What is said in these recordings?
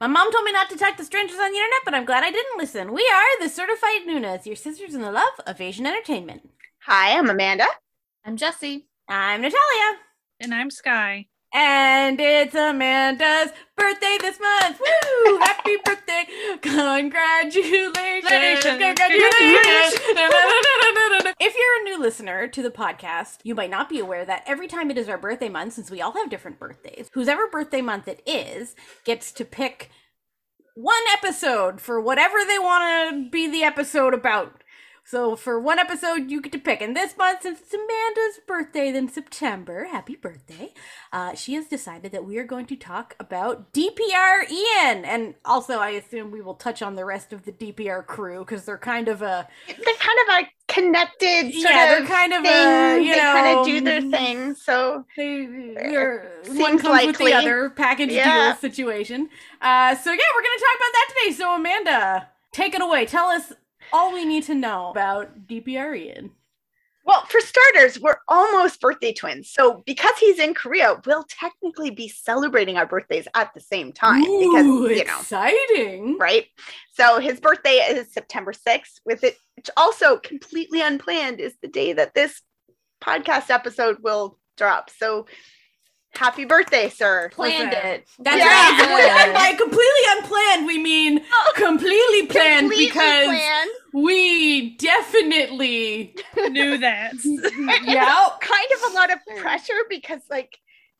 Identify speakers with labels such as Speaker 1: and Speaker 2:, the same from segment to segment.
Speaker 1: My mom told me not to talk to strangers on the internet, but I'm glad I didn't listen. We are the Certified Nunas, your sisters in the love of Asian entertainment.
Speaker 2: Hi, I'm Amanda.
Speaker 3: I'm Jesse.
Speaker 1: I'm Natalia.
Speaker 4: And I'm Sky.
Speaker 1: And it's Amanda's birthday this month. Woo! Happy birthday! Congratulations! Congratulations! if you're a new listener to the podcast, you might not be aware that every time it is our birthday month, since we all have different birthdays, whoever birthday month it is gets to pick one episode for whatever they want to be the episode about. So for one episode, you get to pick. And this month, since it's Amanda's birthday, then September, happy birthday, uh, she has decided that we are going to talk about DPR Ian. And also, I assume we will touch on the rest of the DPR crew because they're kind of a.
Speaker 2: They're kind of a connected sort
Speaker 1: Yeah, they're kind of a,
Speaker 2: thing.
Speaker 1: you
Speaker 2: they kind of do their thing. So
Speaker 1: They, one comes with the other package
Speaker 2: Yeah.
Speaker 1: deal situation. Uh, so yeah, we're gonna talk about that today. So Amanda, take it away. Tell us all we need to know about DPR Ian.
Speaker 2: Well, for starters, we're almost birthday twins. So because he's in Korea, we'll technically be celebrating our birthdays at the same time because
Speaker 1: Ooh,
Speaker 2: you know,
Speaker 1: exciting!
Speaker 2: right? So his birthday is September 6th, with it which also completely unplanned is the day that this podcast episode will drop. So happy birthday, sir.
Speaker 3: Planned
Speaker 1: Listen,
Speaker 3: it.
Speaker 1: That's
Speaker 2: Yeah.
Speaker 1: right. And by completely unplanned, we mean completely planned
Speaker 2: Completely
Speaker 1: because
Speaker 2: planned.
Speaker 1: We definitely,
Speaker 4: Knew that.
Speaker 1: yeah,
Speaker 2: kind of a lot of pressure because like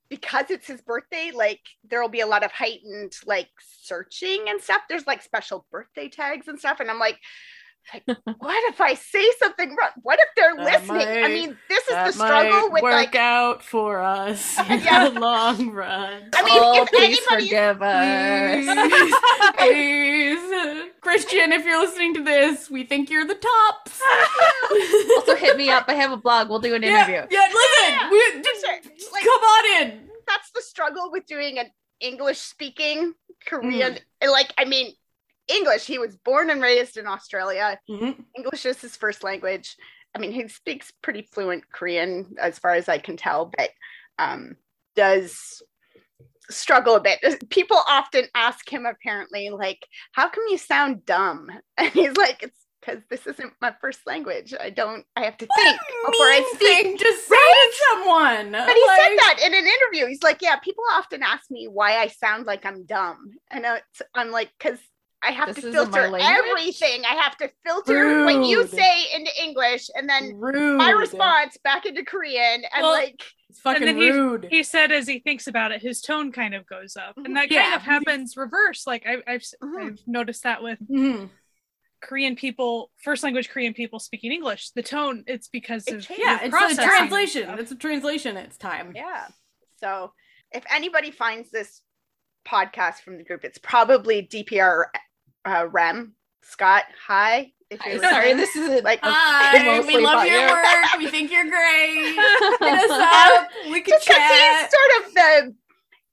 Speaker 2: because it's his birthday like there will be a lot of heightened like searching and stuff. There's like special birthday tags and stuff. And i'm like like what if i say something wrong what if they're
Speaker 1: That
Speaker 2: listening i mean this is the struggle
Speaker 1: might
Speaker 2: with
Speaker 1: work
Speaker 2: like
Speaker 1: out for us in
Speaker 2: Yeah.
Speaker 1: the long run.
Speaker 2: i mean
Speaker 3: oh,
Speaker 2: if
Speaker 3: please
Speaker 2: anybody
Speaker 3: forgive us.
Speaker 1: Please, please. Christian, if you're listening to this, we think you're the tops.
Speaker 3: also, hit me up. I have a blog. We'll do an
Speaker 1: yeah,
Speaker 3: interview.
Speaker 1: yeah, listen,
Speaker 2: Yeah,
Speaker 1: we, just,
Speaker 2: sure.
Speaker 1: just
Speaker 2: Like-
Speaker 1: come on in.
Speaker 2: that's the struggle with doing an english speaking korean
Speaker 1: Mm.
Speaker 2: like i mean english he was born and raised in australia
Speaker 1: Mhm.
Speaker 2: English is his first language. I mean, he speaks pretty fluent Korean as far as I can tell, but um, does struggle a bit. People often ask him, apparently, like, how come you sound dumb? And he's like, it's because this isn't my first language. I don't, I have to think before I speak.
Speaker 1: thing to say to someone.
Speaker 2: But he said that in an interview. He's like, yeah, people often ask me why I sound like I'm dumb. And it's, I'm like, because I have
Speaker 3: This
Speaker 2: to filter everything. I have to filter what you say into English and then
Speaker 1: rude.
Speaker 2: my response back into Korean. And
Speaker 4: Well,
Speaker 2: like,
Speaker 1: It's fucking
Speaker 4: then he-
Speaker 1: rude.
Speaker 4: he said as he thinks about it, his tone kind of goes up, and that
Speaker 1: Yeah.
Speaker 4: kind of happens reverse. Like I, I've
Speaker 2: Mhm.
Speaker 4: I've noticed that with
Speaker 1: Mhm.
Speaker 4: Korean people, first language Korean people speaking English, the tone it's because
Speaker 2: It
Speaker 4: of.
Speaker 1: Yeah, it's a translation. It's a translation. It's time.
Speaker 2: yeah. So if anybody finds this podcast from the group, it's probably DPR uh, Rem. Scott, hi. If you're
Speaker 3: Sorry, this is
Speaker 2: like
Speaker 1: Hi, we love your
Speaker 3: you.
Speaker 1: work. We think you're great. Hit us up. We can
Speaker 2: just because he's
Speaker 1: chat.
Speaker 2: sort of the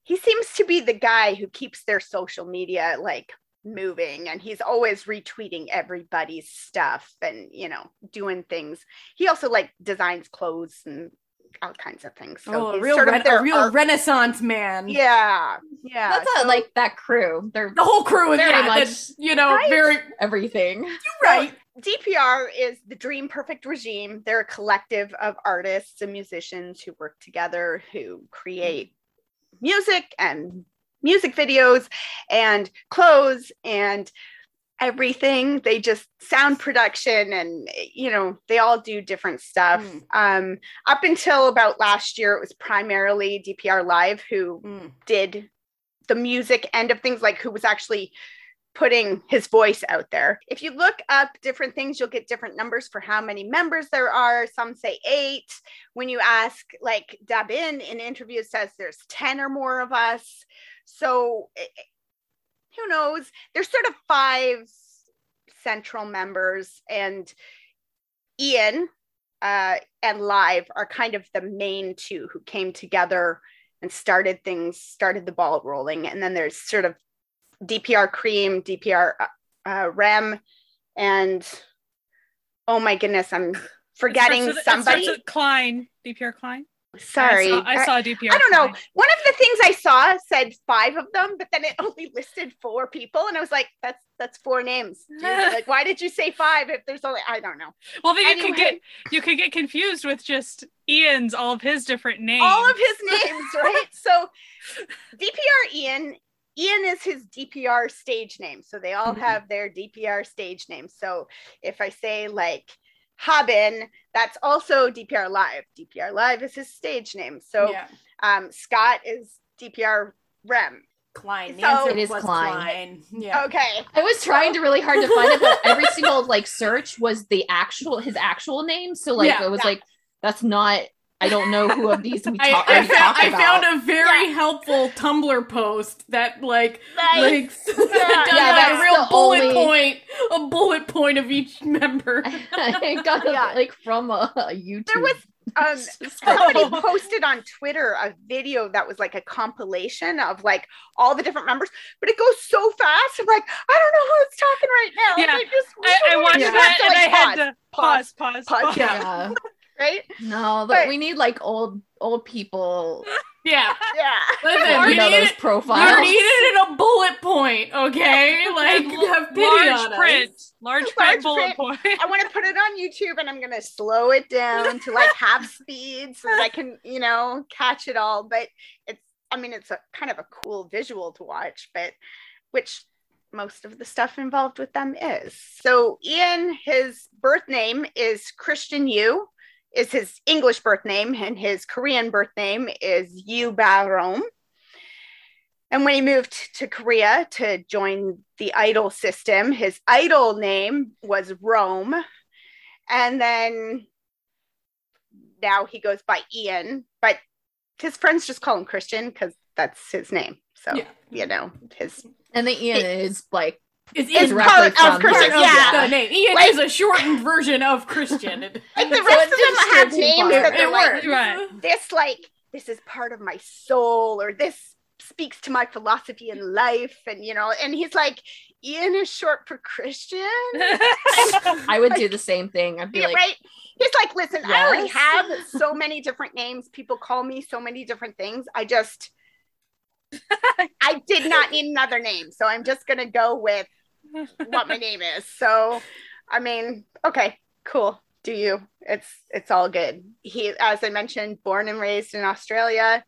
Speaker 2: he seems to be the guy who keeps their social media like moving and he's always retweeting everybody's stuff and you know doing things he also like designs clothes and all kinds of things so
Speaker 1: oh, a real,
Speaker 2: sort
Speaker 1: ren-
Speaker 2: of their
Speaker 1: a real
Speaker 2: art-
Speaker 1: Renaissance man.
Speaker 2: yeah yeah
Speaker 3: That's not
Speaker 2: so-
Speaker 3: like that crew. They're
Speaker 1: The whole crew is
Speaker 3: Very
Speaker 1: yeah,
Speaker 3: much.
Speaker 1: you know,
Speaker 2: Right?
Speaker 1: very
Speaker 3: everything.
Speaker 1: you're right.
Speaker 2: DPR is the Dream Perfect Regime. They're a collective of artists and musicians who work together, who create music and music videos and clothes and everything. They just sound production and you know, they all do different stuff.
Speaker 1: Mm.
Speaker 2: Um, up until about last year, it was primarily DPR Live who
Speaker 1: Mm.
Speaker 2: did the music end of things, like who was actually putting his voice out there. If you look up different things, you'll get different numbers for how many members there are. Some say eight. When you ask, like Dabin in interviews says there's 10 or more of us. So who knows? There's sort of five central members, and Ian uh, and Live are kind of the main two who came together and started things, started the ball rolling. And then there's sort of DPR Cream, DPR uh, uh, Rem, and oh my goodness, I'm forgetting
Speaker 4: It starts with- it
Speaker 2: somebody.
Speaker 4: with Klein, DPR Klein.
Speaker 2: Sorry.
Speaker 4: I saw, I saw DPR.
Speaker 2: I don't know. One of the things I saw said five of them, but then it only listed four people, and I was like, "That's that's four names." like, why did you say five if there's only? I don't know.
Speaker 4: Well, then you
Speaker 2: Anyway.
Speaker 4: could get you could get confused with just Ian's all of his different names.
Speaker 2: All of his names, right? So, DPR Ian. Ian is his DPR stage name, so they all
Speaker 1: Mhm.
Speaker 2: have their DPR stage name. So if I say like Dabin, that's also DPR Live. DPR Live is his stage name. So
Speaker 1: yeah.
Speaker 2: um, Scott is DPR Rem.
Speaker 1: Klein.
Speaker 2: So-
Speaker 3: It is
Speaker 1: was
Speaker 3: Klein.
Speaker 1: Yeah.
Speaker 2: Okay.
Speaker 3: I was trying to really hard to find it, but every single like search was the actual his actual name. So like
Speaker 1: Yeah.
Speaker 3: it was
Speaker 2: Yeah.
Speaker 3: like that's not. I don't know who of these we
Speaker 1: I,
Speaker 3: talk,
Speaker 1: I,
Speaker 3: already
Speaker 1: found,
Speaker 3: talked
Speaker 1: I found a very helpful Tumblr post that like
Speaker 2: Nice.
Speaker 1: like done
Speaker 2: Yeah,
Speaker 1: like
Speaker 3: that's
Speaker 1: a real bullet
Speaker 3: only-
Speaker 1: point, a bullet point of each member.
Speaker 3: I got it
Speaker 2: Yeah.
Speaker 3: like from a, a YouTube.
Speaker 2: There was um somebody posted on Twitter a video that was like a compilation of like all the different members, but it goes so fast. I'm like, I don't know who's talking right now.
Speaker 4: Yeah.
Speaker 2: I just
Speaker 4: I, I watched
Speaker 2: you have
Speaker 4: that
Speaker 2: to,
Speaker 4: and I
Speaker 2: like,
Speaker 4: had
Speaker 2: pause,
Speaker 4: to
Speaker 2: pause,
Speaker 4: pause, pause,
Speaker 2: pause,
Speaker 4: pause.
Speaker 1: yeah.
Speaker 3: Yeah.
Speaker 2: right?
Speaker 3: No,
Speaker 2: But-
Speaker 3: but we need like old old people.
Speaker 1: Yeah.
Speaker 2: Yeah.
Speaker 1: Listen,
Speaker 3: you
Speaker 1: you
Speaker 3: know
Speaker 1: need
Speaker 3: those profiles.
Speaker 1: you need it in a bullet point, okay? Like have pity
Speaker 4: large
Speaker 1: on us.
Speaker 4: print, large print
Speaker 2: Large
Speaker 4: bullet
Speaker 2: print.
Speaker 4: point.
Speaker 2: I want to put it on YouTube and I'm gonna slow it down to like half speed so that I can, you know, catch it all. But it's I mean it's a kind of a cool visual to watch, but which most of the stuff involved with them is. So Ian, his birth name is Christian Yu, is his English birth name, and his Korean birth name is Yu Ba-rom. And when he moved to Korea to join the idol system, his idol name was Rome. And then now he goes by Ian, but his friends just call him Christian because that's his name. So,
Speaker 1: Yeah.
Speaker 2: you know, his
Speaker 3: and the Ian is like
Speaker 1: It's,
Speaker 2: It's
Speaker 1: it's
Speaker 3: directly
Speaker 2: part of Christian,
Speaker 1: part of
Speaker 2: yeah.
Speaker 1: the name. Ian
Speaker 2: Like-
Speaker 1: is a shortened version of Christian. It,
Speaker 2: like the rest
Speaker 3: it
Speaker 2: of them have names
Speaker 3: far.
Speaker 2: that they're
Speaker 1: it
Speaker 2: like.
Speaker 4: Right.
Speaker 2: this like this is part of my soul or this speaks to my philosophy in life and you know and he's like Ian is short for Christian
Speaker 3: I would do the same thing. I'd be
Speaker 2: Yeah,
Speaker 3: like,
Speaker 2: right he's like listen I already have so many different names people call me so many different things I just I did not need another name so I'm just gonna go with what my name is. So, I mean, okay, cool. Do you? It's it's all good. He, as I mentioned, born and raised in Australia,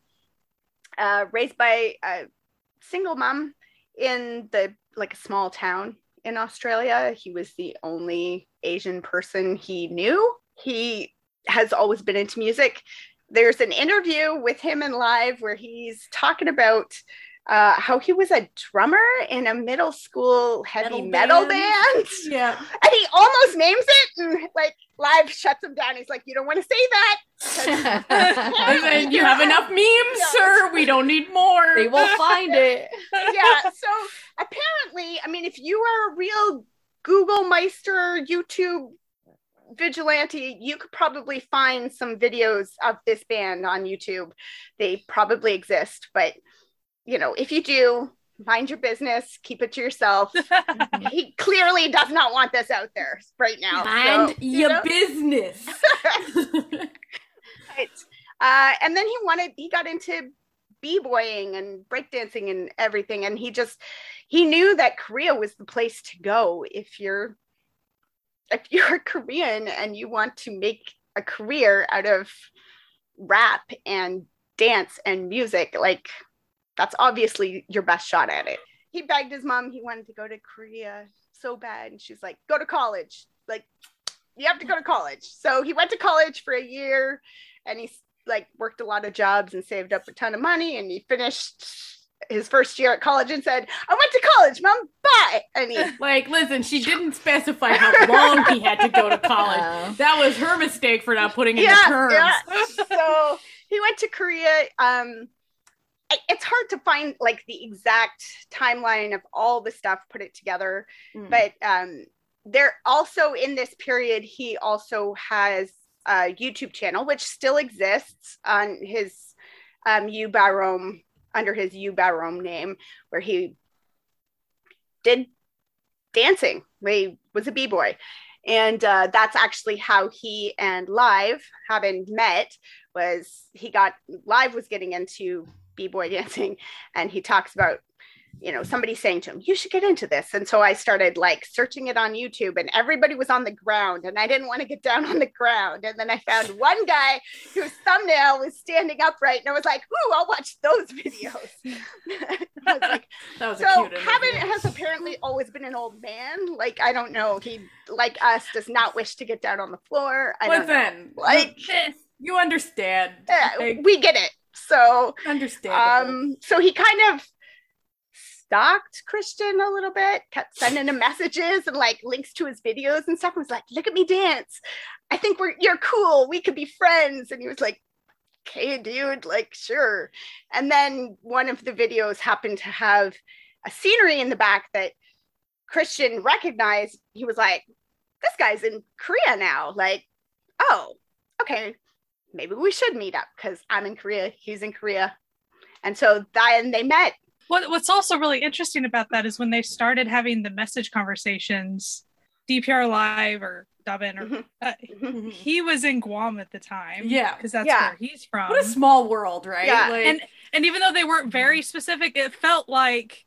Speaker 2: uh, raised by a single mom in the like a small town in Australia. He was the only Asian person he knew. He has always been into music. There's an interview with him in live where he's talking about uh, how he was a drummer in a middle school heavy
Speaker 1: Metal
Speaker 2: metal,
Speaker 1: band.
Speaker 2: band.
Speaker 1: yeah.
Speaker 2: And he almost names it, and like live shuts him down. He's like, "You don't want to say that."
Speaker 1: Listen, you have enough memes, sir. We don't need more.
Speaker 3: they will find it.
Speaker 2: yeah. So apparently, I mean, if you are a real Google Meister YouTube vigilante, you could probably find some videos of this band on YouTube. They probably exist, but you know, if you do, mind your business, keep it to yourself. he clearly does not want this out there right now.
Speaker 1: Mind
Speaker 2: so, you
Speaker 1: your
Speaker 2: know?
Speaker 1: business.
Speaker 2: Right. Uh, and then he wanted, he got into b-boying and breakdancing and everything. And he just, he knew that Korea was the place to go if you're, if you're Korean and you want to make a career out of rap and dance and music, like that's obviously your best shot at it. He begged his mom, he wanted to go to Korea so bad. And she's like, go to college. Like, you have to go to college. So he went to college for a year and he's like worked a lot of jobs and saved up a ton of money and he finished his first year at college and said i went to college mom bye and he
Speaker 1: like, listen, she didn't specify how long he had to go to college.
Speaker 3: Uh,
Speaker 1: That was her mistake for not putting in the terms.
Speaker 2: yeah. so he went to korea um it's hard to find like the exact timeline of all the stuff put it together
Speaker 1: Mm.
Speaker 2: but um there also in this period he also has a youtube channel which still exists on his um u Barome under his u Barome name where he did dancing he was a b-boy. And uh, that's actually how he and live having met was he got live was getting into b-boy dancing and he talks about you know somebody saying to him you should get into this. And so i started like searching it on youtube and everybody was on the ground and i didn't want to get down on the ground. And then i found one guy whose thumbnail was standing upright and i was like ooh i'll watch those videos. Was like,
Speaker 1: that was
Speaker 2: so Kevin has apparently always been an old man. Like i don't know. He like us does not wish to get down on the floor. I don't know. Like-
Speaker 1: you understand.
Speaker 2: Yeah,
Speaker 1: Like,
Speaker 2: we get it. So
Speaker 1: understandable.
Speaker 2: um so he kind of stalked christian a little bit kept sending him messages and like links to his videos and stuff and was like look at me dance. I think we're you're cool. We could be friends. And he was like okay dude like sure. And then one of the videos happened to have a scenery in the back that christian recognized. He was like this guy's in korea now. Like oh okay. Maybe we should meet up because i'm in korea. He's in korea. And so then they met
Speaker 4: What What's also really interesting about that is when they started having the message conversations, DPR Live or Dabin, or
Speaker 2: Mhm.
Speaker 4: uh,
Speaker 1: Mhm.
Speaker 4: he was in Guam at the time.
Speaker 1: Yeah.
Speaker 4: because that's
Speaker 2: Yeah.
Speaker 4: where he's from.
Speaker 1: what a small world, right?
Speaker 2: Yeah,
Speaker 1: Like,
Speaker 4: and and even though they weren't very specific, it felt like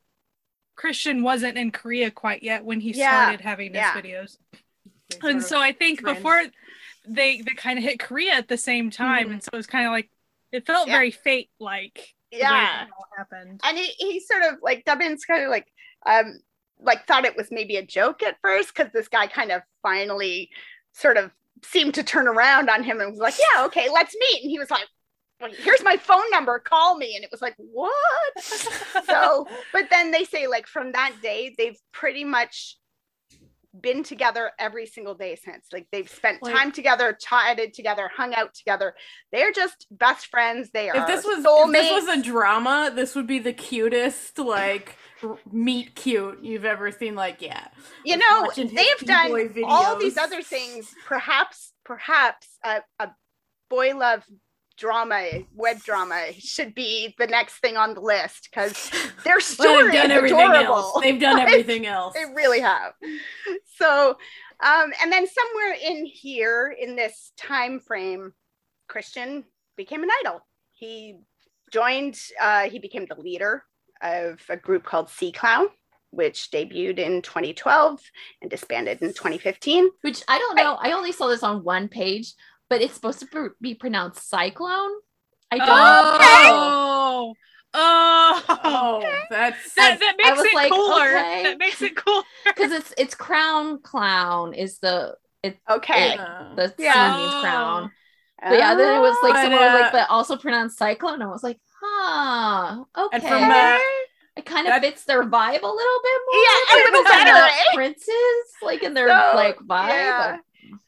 Speaker 4: Christian wasn't in Korea quite yet when he
Speaker 2: Yeah.
Speaker 4: started having his
Speaker 2: Yeah.
Speaker 4: videos. And so I think
Speaker 1: trend.
Speaker 4: before they they kind of hit Korea at the same time,
Speaker 1: Mhm.
Speaker 4: and so it was kind of like it felt
Speaker 2: Yeah.
Speaker 4: very fate like.
Speaker 2: Yeah.
Speaker 4: happened.
Speaker 2: and he, he sort of like Dabin's kind of like um like thought it was maybe a joke at first because this guy kind of finally sort of seemed to turn around on him and was like yeah okay let's meet. And he was like well, here's my phone number call me. And it was like what? So but then they say like from that day they've pretty much been together every single day since. Like they've spent
Speaker 1: Like-
Speaker 2: time together chatted together hung out together. They're just best friends. They are
Speaker 1: if this was if this was a drama, this would be the cutest like meet cute you've ever seen. Like, yeah,
Speaker 2: you know they've done all these other things. Perhaps perhaps a, a boy love drama web drama should be the next thing on the list because their
Speaker 1: Well,
Speaker 2: story
Speaker 1: they've done
Speaker 2: is
Speaker 1: everything
Speaker 2: adorable
Speaker 1: else. They've done
Speaker 2: Like,
Speaker 1: everything else.
Speaker 2: they really have so um and then somewhere in here in this time frame christian became an idol he joined uh he became the leader of a group called C-Clown which debuted in 2012 and disbanded in 2015
Speaker 3: Which I don't know. I only saw this on one page, but it's supposed to pr- be pronounced cyclone. I don't know.
Speaker 4: Oh, oh,
Speaker 1: Oh, that's
Speaker 4: that, that makes
Speaker 3: was
Speaker 4: it
Speaker 3: like,
Speaker 4: cooler.
Speaker 3: okay.
Speaker 4: That makes it cool.
Speaker 3: because it's it's crown clown is the
Speaker 2: okay
Speaker 1: uh,
Speaker 3: the
Speaker 2: Yeah.
Speaker 3: yeah. means crown. But yeah, then it was like
Speaker 1: But,
Speaker 3: someone was
Speaker 1: uh,
Speaker 3: like, but also pronounced cyclone. And I was like, huh, okay.
Speaker 1: And from uh,
Speaker 3: it kind of
Speaker 1: that-
Speaker 3: fits their vibe a little bit more.
Speaker 2: Yeah, a
Speaker 3: Like,
Speaker 2: little
Speaker 3: those are
Speaker 2: better,
Speaker 3: not? Princes, like in their
Speaker 2: So,
Speaker 3: like vibe.
Speaker 2: yeah.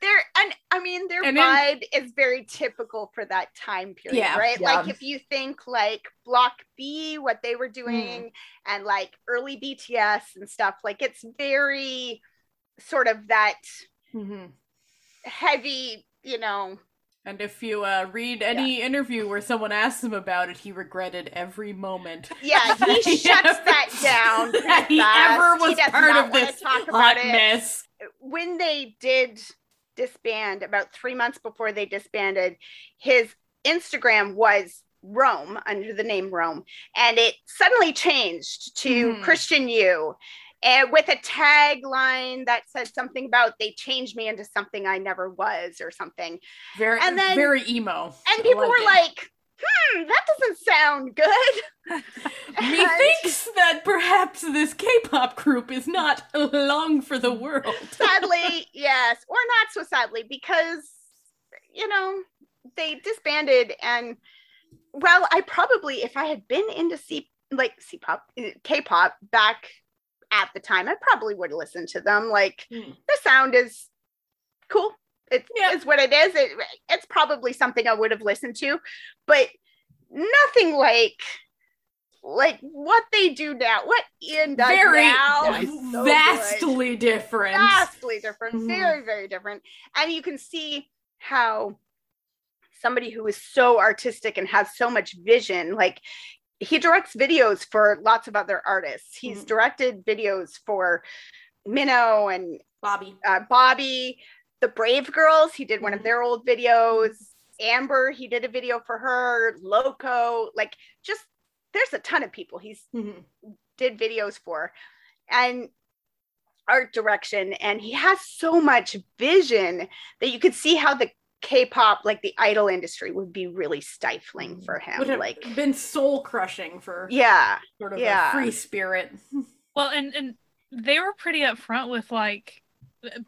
Speaker 2: Their and i mean their
Speaker 1: And then-
Speaker 2: vibe is very typical for that time period
Speaker 1: Yeah.
Speaker 2: right
Speaker 3: Yeah.
Speaker 2: like if you think like block b what they were doing and like early bts and stuff like it's very sort of that
Speaker 1: mhm.
Speaker 2: heavy you know
Speaker 1: And if you uh, read any interview where someone asks him about it, he regretted every moment
Speaker 2: yeah he
Speaker 1: He
Speaker 2: shuts
Speaker 1: ever-
Speaker 2: that down
Speaker 1: that he
Speaker 2: fast.
Speaker 1: ever was
Speaker 2: does
Speaker 1: part of this
Speaker 2: talk
Speaker 1: hot
Speaker 2: about it
Speaker 1: mess.
Speaker 2: when they did disband about three months before they disbanded his instagram was rome under the name rome and it suddenly changed to
Speaker 1: Mhm.
Speaker 2: christian you and with a tagline that said something about they changed me into something i never was or something
Speaker 1: Very,
Speaker 2: And then-
Speaker 1: very emo.
Speaker 2: and people
Speaker 1: like
Speaker 2: were
Speaker 1: it.
Speaker 2: like hmm that doesn't sound good
Speaker 1: Methinks that perhaps this K-pop group is not long for the world.
Speaker 2: sadly, yes, or not so sadly, because you know they disbanded, and well, I probably, if I had been into C like C-pop, K-pop back at the time, I probably would have listened to them. Like
Speaker 1: Hmm.
Speaker 2: the sound is cool. It
Speaker 1: Yeah.
Speaker 2: is what it is. It, it's probably something I would have listened to, but nothing like like what they do now. What Ian does
Speaker 1: Very
Speaker 2: now is so good
Speaker 1: vastly different.
Speaker 2: vastly different,
Speaker 1: Mhm.
Speaker 2: very, very different. And you can see how somebody who is so artistic and has so much vision, like he directs videos for lots of other artists. He's
Speaker 1: Mhm.
Speaker 2: directed videos for Mino and
Speaker 1: Bobby.
Speaker 2: uh, Bobby, the Brave Girls. He did one of
Speaker 1: Mhm.
Speaker 2: their old videos. Amber, he did a video for her, Loco, like just there's a ton of people he's
Speaker 1: Mhm.
Speaker 2: did videos for and art direction and he has so much vision that you could see how the K-pop like the idol industry would be really stifling for him
Speaker 1: Would have
Speaker 2: like
Speaker 1: been soul crushing for
Speaker 2: yeah
Speaker 1: sort of
Speaker 2: yeah.
Speaker 1: a free spirit.
Speaker 4: Well, and and they were pretty upfront with like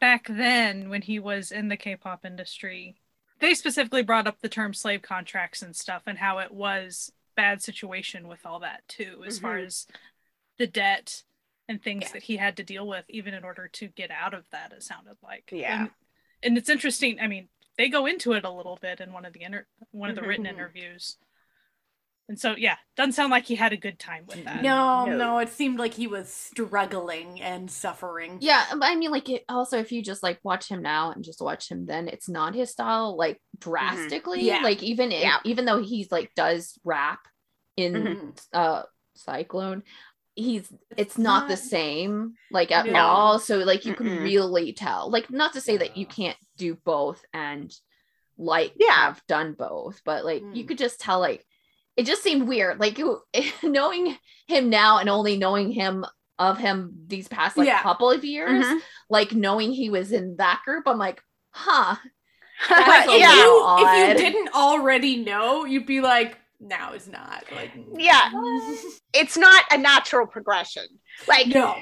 Speaker 4: back then when he was in the K-pop industry. They specifically brought up the term slave contracts and stuff and how it was bad situation with all that too, as far
Speaker 2: Mhm.
Speaker 4: as the debt and things
Speaker 1: Yeah.
Speaker 4: that he had to deal with even in order to get out of that. It sounded like
Speaker 2: Yeah.
Speaker 4: and, and it's interesting. I mean, they go into it a little bit in one of the inter- one of the written
Speaker 1: Mhm.
Speaker 4: interviews. And so, yeah, doesn't sound like he had a good time with that.
Speaker 1: No,
Speaker 2: No.
Speaker 1: no, it seemed like he was struggling and suffering.
Speaker 3: Yeah, but I mean, like, it, also if you just like watch him now and just watch him then, it's not his style, like drastically.
Speaker 1: Yeah.
Speaker 3: Like even if,
Speaker 2: Yeah.
Speaker 3: even though he's like does rap in
Speaker 1: Mhm.
Speaker 3: uh Cyclone, he's it's not, the same like at
Speaker 1: No.
Speaker 3: all. So like you can
Speaker 2: Mm-mm.
Speaker 3: really tell. Like not to say that you can't do both and like
Speaker 2: Yeah.
Speaker 3: have done both, but like you
Speaker 1: Mm.
Speaker 3: could just tell like it just seemed weird. Like you knowing him now and only knowing him of him these past like
Speaker 1: Yeah.
Speaker 3: couple of years,
Speaker 2: Mhm.
Speaker 3: like knowing he was in that group, I'm like, huh.
Speaker 1: If,
Speaker 2: yeah
Speaker 1: you, if you didn't already know, you'd be like, now is not. Like,
Speaker 2: Yeah. it's not a natural progression like
Speaker 1: no.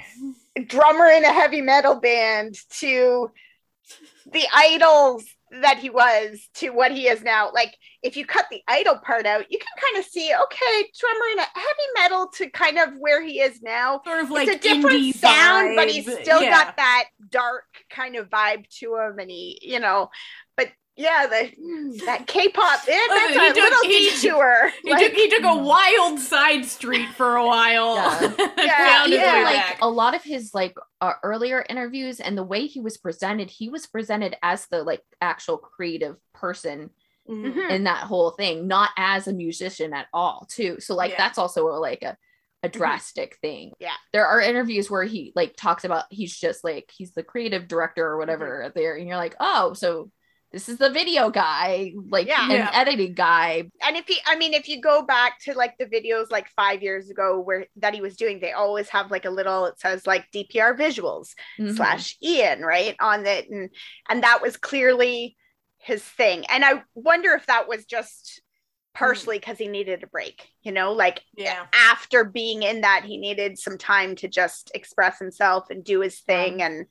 Speaker 2: drummer in a heavy metal band to the idols that he was to what he is now. Like, if you cut the idol part out, you can kind of see, okay, drummer in a heavy metal to kind of where he is now.
Speaker 1: Sort of like
Speaker 2: it's a different
Speaker 1: indie
Speaker 2: sound, but he's still
Speaker 1: Yeah.
Speaker 2: got that dark kind of vibe to him, and he, you know, yeah, the that K-pop, eh, that's
Speaker 1: he
Speaker 2: a
Speaker 1: took-
Speaker 2: little
Speaker 1: he-
Speaker 2: detour.
Speaker 1: He
Speaker 2: Like,
Speaker 1: took he took a wild side street for a while.
Speaker 3: Yeah.
Speaker 2: Yeah,
Speaker 1: Found
Speaker 2: yeah.
Speaker 3: like
Speaker 1: back.
Speaker 3: a lot of his like uh, earlier interviews and the way he was presented, he was presented as the like actual creative person
Speaker 1: Mhm.
Speaker 2: Mhm.
Speaker 3: in that whole thing, not as a musician at all, too. So like
Speaker 1: Yeah.
Speaker 3: that's also like a a drastic thing.
Speaker 2: Yeah.
Speaker 3: There are interviews where he like talks about he's just like he's the creative director or whatever there, and you're like, oh, so this is the video guy, like
Speaker 2: Yeah.
Speaker 3: an
Speaker 1: Yeah.
Speaker 3: editing guy.
Speaker 2: and if you i mean if you go back to like the videos like five years ago where that he was doing they always have like a little it says like dpr visuals
Speaker 3: Mhm.
Speaker 2: slash ian right on it and and that was clearly his thing and i wonder if that was just partially because he needed a break you know like
Speaker 1: Yeah.
Speaker 2: after being in that he needed some time to just express himself and do his thing and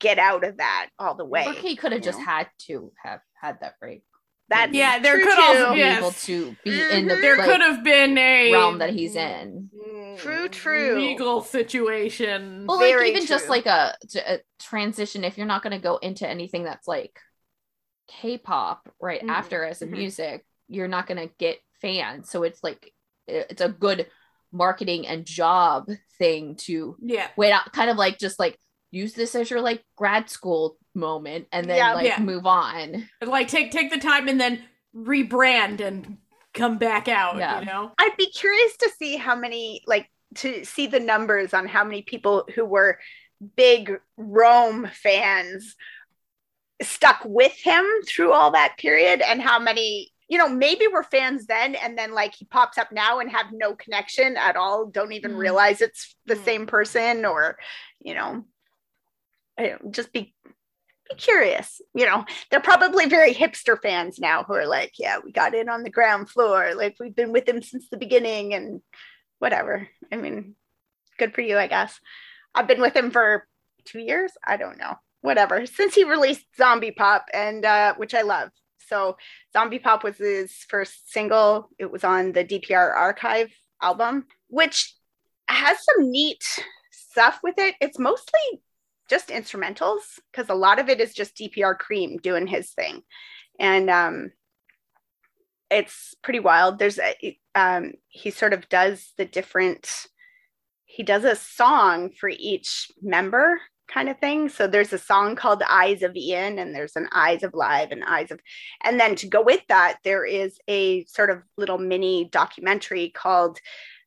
Speaker 2: get out of that all the way
Speaker 3: Or he could have just
Speaker 2: know?
Speaker 3: had to have had that break.
Speaker 2: that's
Speaker 1: Yeah, there
Speaker 2: true
Speaker 1: could also
Speaker 2: too.
Speaker 1: be-
Speaker 3: Be
Speaker 1: Yes.
Speaker 3: able to be in the
Speaker 2: Mhm.
Speaker 1: There
Speaker 3: like,
Speaker 1: could have been a
Speaker 3: realm that he's in.
Speaker 2: True, true.
Speaker 1: legal situation.
Speaker 3: Well, like
Speaker 2: Very
Speaker 3: even just like a, a transition, if you're not going to go into anything that's like K-pop right
Speaker 1: Mhm,
Speaker 3: after as a
Speaker 2: mhm.
Speaker 3: music, you're not going to get fans. So it's like it's a good marketing and job thing to
Speaker 1: yeah.
Speaker 3: wait out, kind of like just like use this as your like grad school moment and then
Speaker 2: Yeah.
Speaker 3: like
Speaker 1: Yeah.
Speaker 3: move on.
Speaker 1: Like take take the time and then rebrand and come back out,
Speaker 3: Yeah.
Speaker 1: you know?
Speaker 2: I'd be curious to see how many, like, to see the numbers on how many people who were big Rome fans stuck with him through all that period and how many, you know, maybe were fans then and then like he pops up now and have no connection at all, don't even
Speaker 3: Mm.
Speaker 2: realize it's the
Speaker 1: Mm.
Speaker 2: same person or, you know, I don't- just be be curious. You know, they're probably very hipster fans now who are like, yeah, we got in on the ground floor. Like we've been with him since the beginning and whatever. I mean, good for you, I guess. I've been with him for two years. I don't know. Whatever. Since he released Zombie Pop and uh, which I love. So Zombie Pop was his first single. It was on the DPR archive album, which has some neat stuff with it. It's mostly just instrumentals because a lot of it is just DPR Cream doing his thing. And um it's pretty wild. There's a um he sort of does the different he does a song for each member kind of thing. So there's a song called Eyes of Ian and there's an Eyes of Live and Eyes of and then to go with that there is a sort of little mini documentary called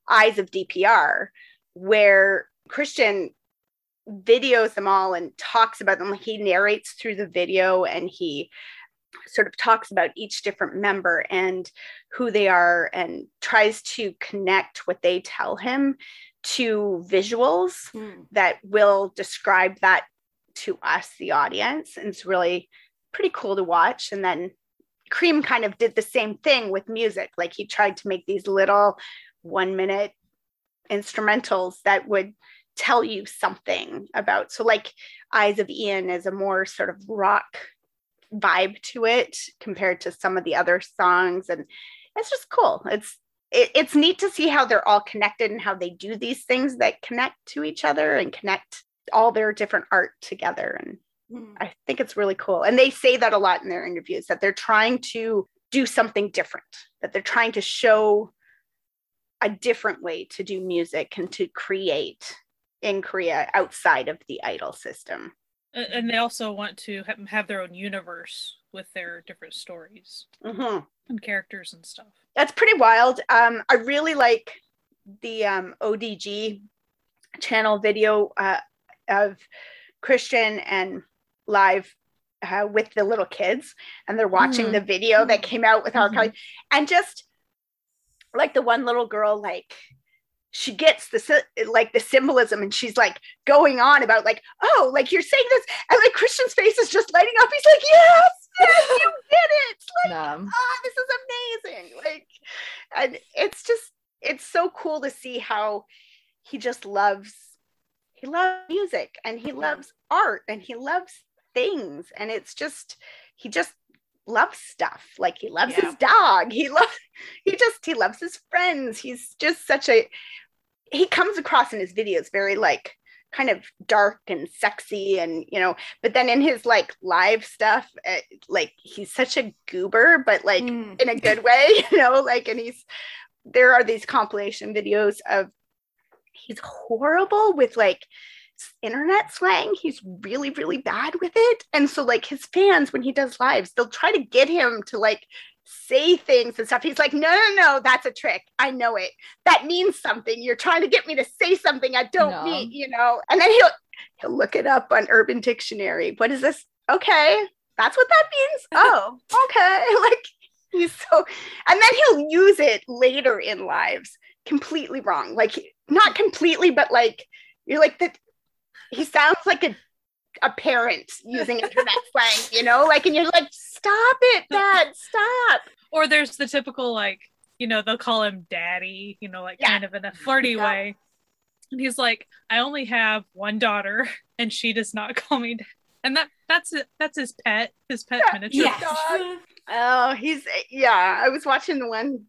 Speaker 2: Eyes of DPR where Christian videos them all and talks about them. He narrates through the video and he sort of talks about each different member and who they are and tries to connect what they tell him to visuals
Speaker 1: Hmm.
Speaker 2: that will describe that to us, the audience. And it's really pretty cool to watch. And then Cream kind of did the same thing with music. Like he tried to make these little one minute instrumentals that would tell you something about. So, like Eyes of Ian is a more sort of rock vibe to it compared to some of the other songs. And it's just cool. It's it, it's neat to see how they're all connected and how they do these things that connect to each other and connect all their different art together. And
Speaker 1: Hmm.
Speaker 2: I think it's really cool. And they say that a lot in their interviews that they're trying to do something different, that they're trying to show a different way to do music and to create in Korea outside of the idol system.
Speaker 4: And they also want to have their own universe with their different stories
Speaker 2: Mhm.
Speaker 4: and characters and stuff.
Speaker 2: That's pretty wild. Um, I really like the um, ODG channel video uh, of Christian and live uh, with the little kids, and they're watching
Speaker 3: Mhm.
Speaker 2: the video that came out with R.
Speaker 3: Mhm.
Speaker 2: Kelly, and just like the one little girl, like she gets the like the symbolism, and she's like going on about like, oh, like you're saying this, and like Christian's face is just lighting up. He's like, yes, yes, you did it. Like,
Speaker 3: Um,
Speaker 2: ah, this is amazing. Like, and it's just, it's so cool to see how he just loves, he loves music and he loves art and he loves things. And it's just, he just loves stuff. Like he loves his dog. He loves, he just, he loves his friends. He's just such a, he comes across in his videos very like, kind of dark and sexy and you know but then in his like live stuff uh, like he's such a goober but like
Speaker 1: Hmm.
Speaker 2: in a good way you know like and he's there are these compilation videos of he's horrible with like internet slang he's really really bad with it. And so like his fans when he does lives they'll try to get him to like say things and stuff. He's like no no no that's a trick. I know it. That means something. You're trying to get me to say something i don't
Speaker 3: No.
Speaker 2: mean you know? And then he'll he'll look it up on urban dictionary. What is this? Okay that's what that means? Oh okay. Like he's so and then he'll use it later in lives. Completely wrong. Like not completely but like you're like that he sounds like a a parent using internet slang you know like and you're like stop it dad stop
Speaker 4: Or there's the typical like, you know, they'll call him daddy, you know, like
Speaker 2: Yeah.
Speaker 4: kind of in a flirty
Speaker 2: Yeah.
Speaker 4: way. And he's like, I only have one daughter and she does not call me dad. And that that's it. That's his pet, his pet
Speaker 2: Yeah.
Speaker 4: miniature.
Speaker 1: Yes.
Speaker 2: dog. oh he's yeah i was watching the one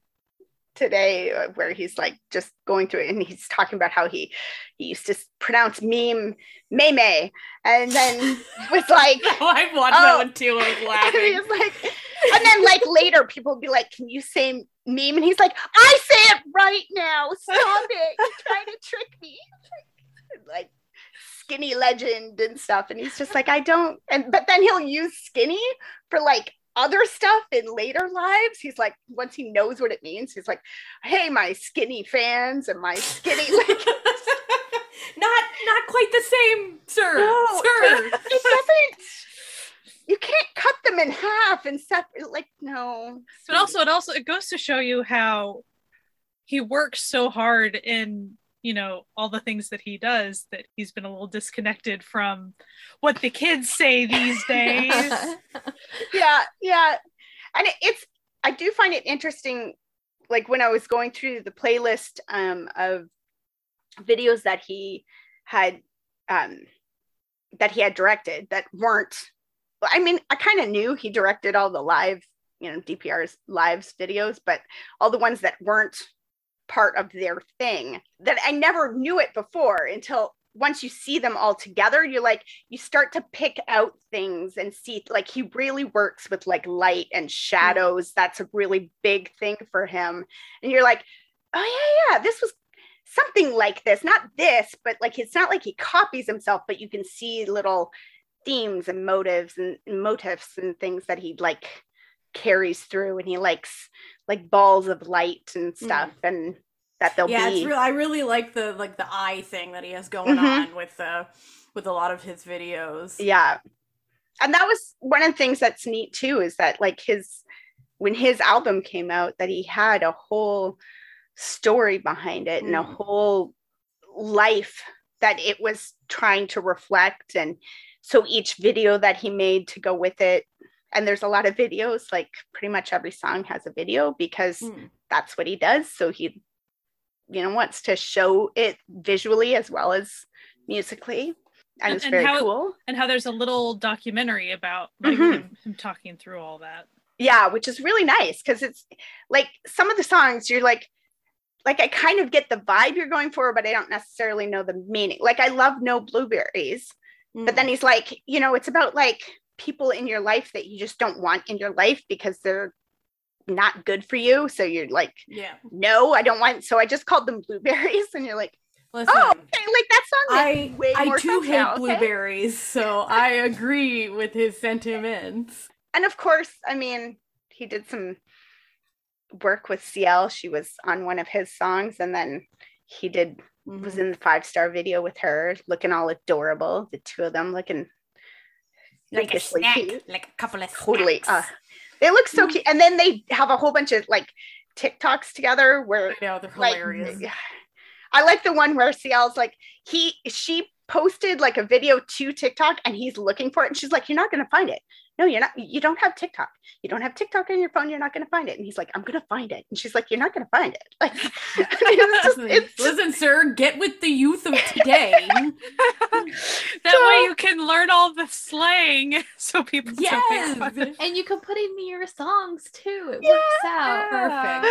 Speaker 2: today uh, where he's like just going through it and he's talking about how he he used to pronounce meme meme and then was like
Speaker 1: I've watched
Speaker 2: Oh.
Speaker 1: that one too. I was
Speaker 2: and
Speaker 1: laughing.
Speaker 2: he's like, and then like later people would be like, "Can you say meme?" And he's like, "I say it right now. Stop it! You're trying to trick me." Like skinny legend and stuff, and he's just like, "I don't." And but then he'll use skinny for like other stuff in later lives. He's like, once he knows what it means, he's like, "Hey, my skinny fans and my skinny like."
Speaker 1: not not quite the same, sir.
Speaker 2: No,
Speaker 1: sir.
Speaker 2: it doesn't. You can't cut them in half and separate. Like no.
Speaker 4: But also it also it goes to show you how he works so hard in, you know, all the things that he does that he's been a little disconnected from what the kids say these days.
Speaker 2: yeah, yeah. And it's I do find it interesting like when I was going through the playlist um of videos that he had um that he had directed that weren't I mean, I kind of knew he directed all the live, you know, DPR's lives videos, but all the ones that weren't part of their thing that I never knew it before until once you see them all together, you're like, you start to pick out things and see, like, he really works with like light and shadows. That's a really big thing for him. And you're like, oh, yeah, yeah, this was something like this, not this, but like, it's not like he copies himself, but you can see little themes and motives and, and motifs and things that he like carries through and he likes like balls of light and stuff and that they'll
Speaker 1: yeah,
Speaker 2: be
Speaker 1: it's real. I really like the like the eye thing that he has going
Speaker 2: Mhm.
Speaker 1: on with uh with a lot of his videos.
Speaker 2: yeah and that was one of the things that's neat too is that like his when his album came out that he had a whole story behind it and a
Speaker 1: Mm.
Speaker 2: whole life that it was trying to reflect and so each video that he made to go with it and there's a lot of videos like pretty much every song has a video because
Speaker 1: Mm.
Speaker 2: that's what he does so he you know wants to show it visually as well as musically and,
Speaker 4: And-
Speaker 2: it's very
Speaker 4: how-
Speaker 2: cool
Speaker 4: and how there's a little documentary about like
Speaker 2: Mhm.
Speaker 4: him, him talking through all that.
Speaker 2: yeah which is really nice because it's like some of the songs you're like like i kind of get the vibe you're going for but i don't necessarily know the meaning like i love no blueberries but then he's like you know it's about like people in your life that you just don't want in your life because they're not good for you so you're like
Speaker 1: yeah.
Speaker 2: no i don't want so i just called them blueberries and you're like
Speaker 1: Listen,
Speaker 2: oh okay like that song
Speaker 1: I I
Speaker 2: more
Speaker 1: too hate
Speaker 2: now, okay?
Speaker 1: blueberries, so I agree with his sentiments.
Speaker 2: and of course, I mean, he did some work with CL. She was on one of his songs, and then he did was
Speaker 1: Mhm.
Speaker 2: in the five star video with her, looking all adorable. The two of them looking
Speaker 1: like a snack,
Speaker 2: cute.
Speaker 1: like a couple of
Speaker 2: Totally, uh,
Speaker 1: snacks.
Speaker 2: They look so cute, and then they have a whole bunch of like TikToks together where
Speaker 1: I know they're
Speaker 2: like
Speaker 1: hilarious.
Speaker 2: I like the one where CL's like he she posted like a video to TikTok and he's looking for it and she's like, You're not gonna find it. No, you're not, you don't have TikTok. You don't have TikTok on your phone, you're not gonna find it. And he's like, I'm gonna find it. And she's like, You're not gonna find it. Like it's just, it's just-
Speaker 1: Listen, sir, get with the youth of today.
Speaker 4: That way you can learn all the slang so people don't
Speaker 1: yes.
Speaker 4: make fun of
Speaker 3: And you can put in your songs too. It works out.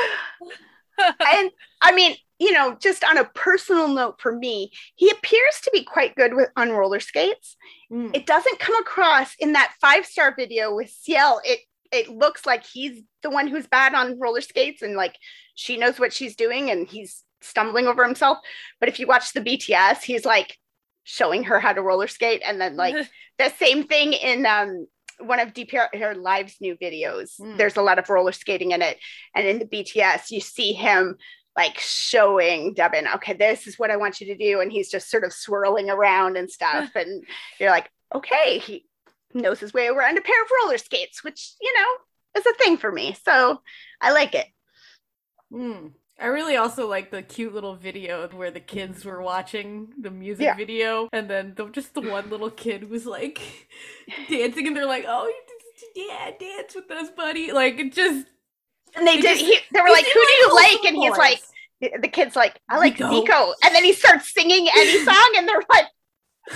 Speaker 1: Perfect.
Speaker 2: And I mean, you know, just on a personal note for me, he appears to be quite good with on roller skates.
Speaker 1: Mm.
Speaker 2: it doesn't come across in that five star video with CL. It it looks like he's the one who's bad on roller skates and like she knows what she's doing and he's stumbling over himself. But if you watch the BTS, he's like showing her how to roller skate and then like the same thing in um one of DPR Live's new videos.
Speaker 1: Mm.
Speaker 2: There's a lot of roller skating in it. And in the BTS, you see him like showing Devin, okay, this is what I want you to do. And he's just sort of swirling around and stuff. and you're like, okay, he knows his way around a pair of roller skates, which, you know, is a thing for me. So I like it.
Speaker 1: Mm. I really also like the cute little video where the kids were watching the music
Speaker 2: Yeah.
Speaker 1: video, and then the, just the one little kid was like dancing, and they're like, "Oh, you- yeah, dance with us, buddy!" Like it just
Speaker 2: And they did,
Speaker 1: just-
Speaker 2: he, they were like, who do you like? And he's like, the kid's like, I like
Speaker 1: Nico.
Speaker 2: Nico. And then he starts singing any song, and they're like,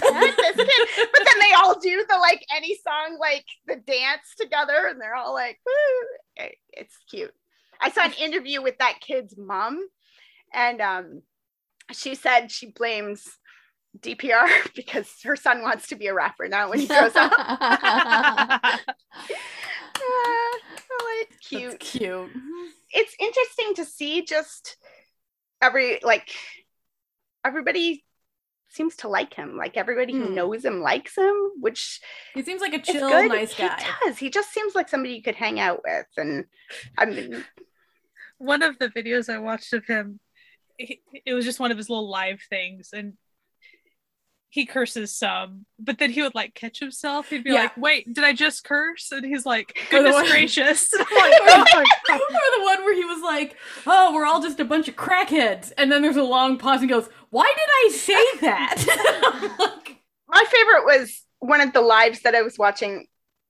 Speaker 2: "What, this kid? But then they all do the like any song, like the dance together, and they're all like, Woo. It's cute. I saw an interview with that kid's mom, and um, she said she blames DPR because her son wants to be a rapper now when he grows up. Like
Speaker 1: that's
Speaker 2: cute.
Speaker 1: cute.
Speaker 2: it's interesting to see just every like everybody seems to like him like everybody who
Speaker 1: Hmm.
Speaker 2: knows him likes him which
Speaker 1: He seems like a chill,
Speaker 2: good
Speaker 1: nice guy.
Speaker 2: he does he just seems like somebody you could hang out with and i mean
Speaker 4: one of the videos I watched of him, he, it was just one of his little live things, and he curses some, but then he would like catch himself. He'd be
Speaker 1: Yeah.
Speaker 4: like, "Wait, did I just curse?" And he's like,
Speaker 1: Or the
Speaker 4: "Goodness
Speaker 1: one-
Speaker 4: gracious!"
Speaker 1: Oh or the one where he was like, "Oh, we're all just a bunch of crackheads," and then there's a long pause and goes, "Why did I say that?" Like,
Speaker 2: my favorite was one of the lives that i was watching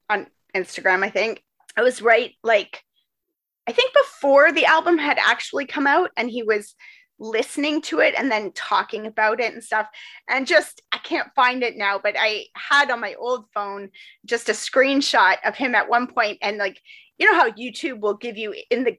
Speaker 2: on instagram i think i was right like i think before the album had actually come out and he was listening to it and then talking about it and stuff. And just i can't find it now but i had on my old phone just a screenshot of him at one point and like you know how youtube will give you in the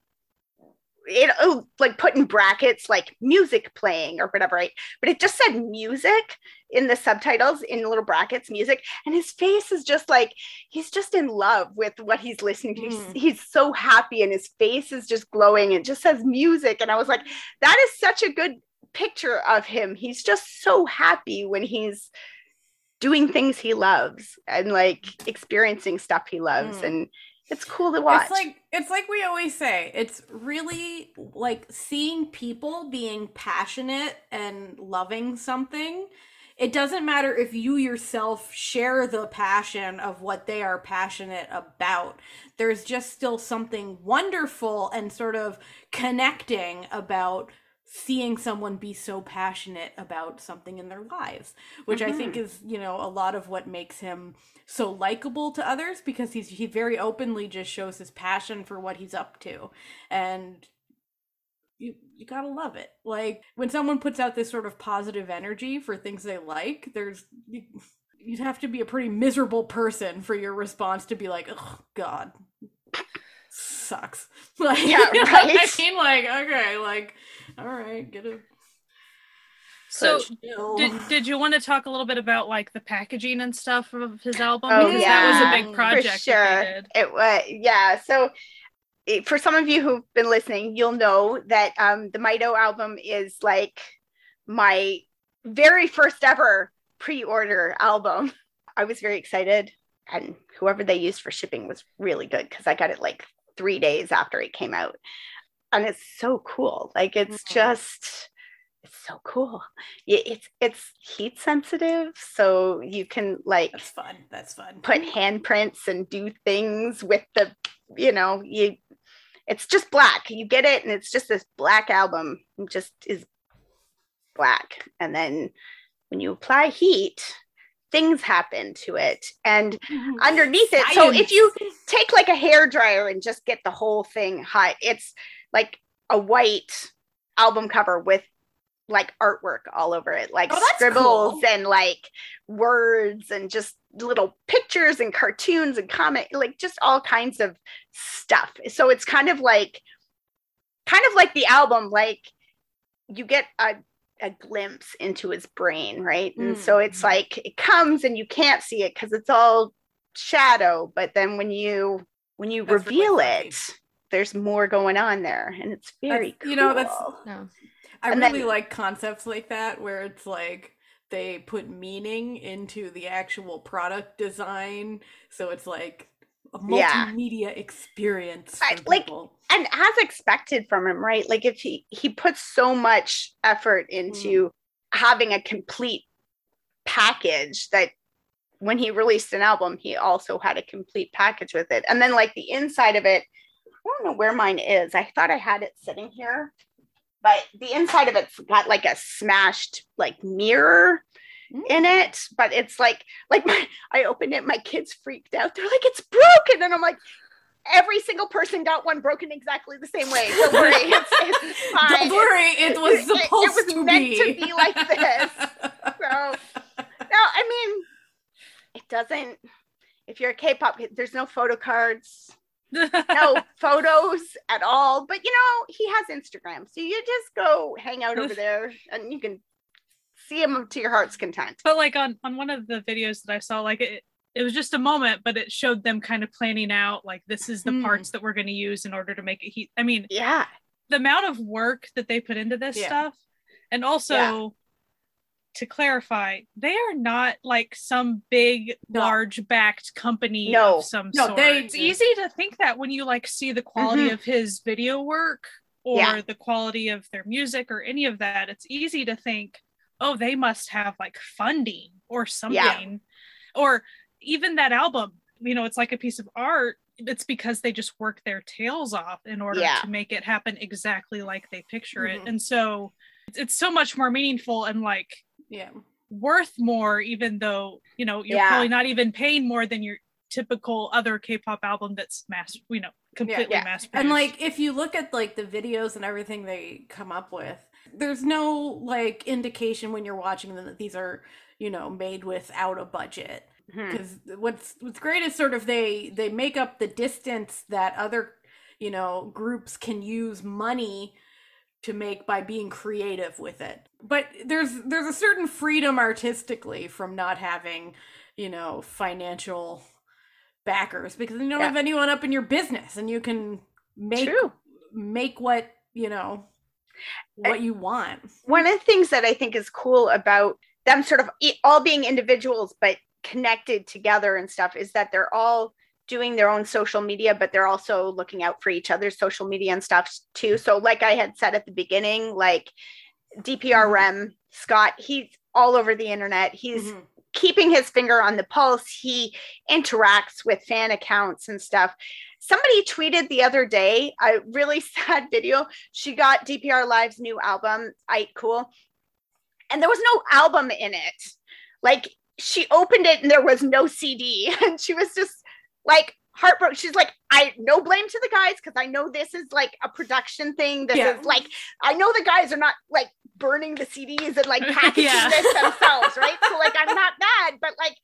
Speaker 2: it'll like put in brackets like music playing or whatever right? But it just said music in the subtitles in little brackets music and his face is just like he's just in love with what he's listening to. He's,
Speaker 1: Mm.
Speaker 2: he's so happy and his face is just glowing. And just says music. And i was like that is such a good picture of him. He's just so happy when he's doing things he loves and like experiencing stuff he loves
Speaker 1: Mm.
Speaker 2: and it's cool to watch
Speaker 1: It's like it's like we always say. It's really like seeing people being passionate and loving something it doesn't matter if you yourself share the passion of what they are passionate about. There's just still something wonderful and sort of connecting about seeing someone be so passionate about something in their lives, which I think mm-hmm. is, you know, a lot of what makes him so likable to others because he's he very openly just shows his passion for what he's up to. And you you gotta love it. Like when someone puts out this sort of positive energy for things they like, there's you, you'd have to be a pretty miserable person for your response to be like, oh God, sucks. Like,
Speaker 2: Yeah,
Speaker 1: you know I mean, like, okay, like, all right, get a
Speaker 4: So did, did you want to talk a little bit about like the packaging and stuff of his album?
Speaker 2: Oh,
Speaker 4: because that was a
Speaker 1: yeah,
Speaker 4: big
Speaker 1: for
Speaker 4: project.
Speaker 2: for sure.
Speaker 4: that they did.
Speaker 2: It was yeah. So it, for some of you who've been listening, you'll know that um, the Mito album is like my very first ever pre-order album. I was very excited, and whoever they used for shipping was really good because I got it like three days after it came out, and it's so cool. Like it's
Speaker 1: Mhm.
Speaker 2: just. It's so cool. It's it's heat sensitive, so you can like
Speaker 1: That's fun. That's fun.
Speaker 2: put handprints and do things with the you know you it's just black you get it and it's just this black album it just is black and then when you apply heat things happen to it and mm-hmm. underneath it so if you take like a hair dryer and just get the whole thing hot it's like a white album cover with like artwork all over it like
Speaker 1: Oh,
Speaker 2: scribbles
Speaker 1: cool.
Speaker 2: and like words and just little pictures and cartoons and comic like just all kinds of stuff. So it's kind of like kind of like the album like you get a a glimpse into his brain right and so it's
Speaker 1: Mhm.
Speaker 2: like it comes and you can't see it because it's all shadow but then when you when you
Speaker 1: That's
Speaker 2: reveal it there's more going on there and it's very
Speaker 1: That's- you know, that's-
Speaker 3: No.
Speaker 1: I
Speaker 2: And
Speaker 1: really
Speaker 2: then-
Speaker 1: like concepts like that where it's like they put meaning into the actual product design, so it's like a
Speaker 2: Yeah.
Speaker 1: multimedia experience for
Speaker 2: I- like. And as expected from him right? Like if he he puts so much effort into mm. having a complete package that when he released an album he also had a complete package with it. And then like the inside of it i don't know where mine is. I thought i had it sitting here but the inside of it's got like a smashed like mirror in mm. it but it's like like my i opened it my kids freaked out. They're like it's broken. And i'm like every single person got one broken exactly the same way don't worry it's, it's fine
Speaker 1: Don't worry, it was
Speaker 2: it- it
Speaker 1: supposed
Speaker 2: was
Speaker 1: to
Speaker 2: meant
Speaker 1: be.
Speaker 2: to be like this. so no i mean it doesn't if you're a k-pop kid, there's no photo cards no photos at all but you know he has instagram so you just go hang out over there and you can see him to your heart's content
Speaker 4: But like on on one of the videos that I saw, like it it was just a moment, but it showed them kind of planning out like this is the
Speaker 1: Hmm.
Speaker 4: parts that we're going to use in order to make it heat. I mean,
Speaker 2: yeah
Speaker 4: the amount of work that they put into this
Speaker 1: Yeah.
Speaker 4: stuff, and also
Speaker 2: Yeah.
Speaker 4: to clarify, they are not like some big,
Speaker 1: No.
Speaker 4: large backed company
Speaker 2: No.
Speaker 4: of some
Speaker 1: No,
Speaker 4: sort.
Speaker 1: they-
Speaker 4: it's easy to think that when you like see the quality of his video work or
Speaker 2: Yeah.
Speaker 4: the quality of their music or any of that, it's easy to think, oh, they must have like funding or something. Or even that album, you know, it's like a piece of art. It's because they just work their tails off in order
Speaker 2: Yeah.
Speaker 4: to make it happen exactly like they picture
Speaker 1: Mhm.
Speaker 4: it. And so it's, it's so much more meaningful and like
Speaker 1: yeah.
Speaker 4: worth more, even though, you know, you're
Speaker 2: Yeah.
Speaker 4: probably not even paying more than your typical other K-pop album that's mass, you know, completely
Speaker 2: Yeah.
Speaker 4: mass
Speaker 1: And like if you look at like the videos and everything they come up with, there's no like indication when you're watching them that these are, you know, made without a budget.
Speaker 2: Hmm.
Speaker 1: Because what's what's great is sort of they they make up the distance that other you know groups can use money to make by being creative with it but there's there's a certain freedom artistically from not having you know financial backers because you don't
Speaker 2: Yeah.
Speaker 1: have anyone up in your business and you can make
Speaker 2: True.
Speaker 1: make what you know eh, what you want
Speaker 2: one of the things that I think is cool about them sort of all being individuals but connected together and stuff is that they're all doing their own social media but they're also looking out for each other's social media and stuff too so like i had said at the beginning like DPR REM scott he's all over the internet. He's
Speaker 1: Mhm.
Speaker 2: keeping his finger on the pulse. He interacts with fan accounts and stuff. Somebody tweeted the other day a really sad video. She got DPR Live's new album, IITE COOL, and there was no album in it. Like she opened it and there was no CD, and she was just like heartbroken. She's like, I no blame to the guys because I know this is like a production thing. This
Speaker 1: Yeah.
Speaker 2: is like I know the guys are not like burning the CDs and like packaging
Speaker 4: Yeah.
Speaker 2: this themselves, right? So like I'm not mad, but like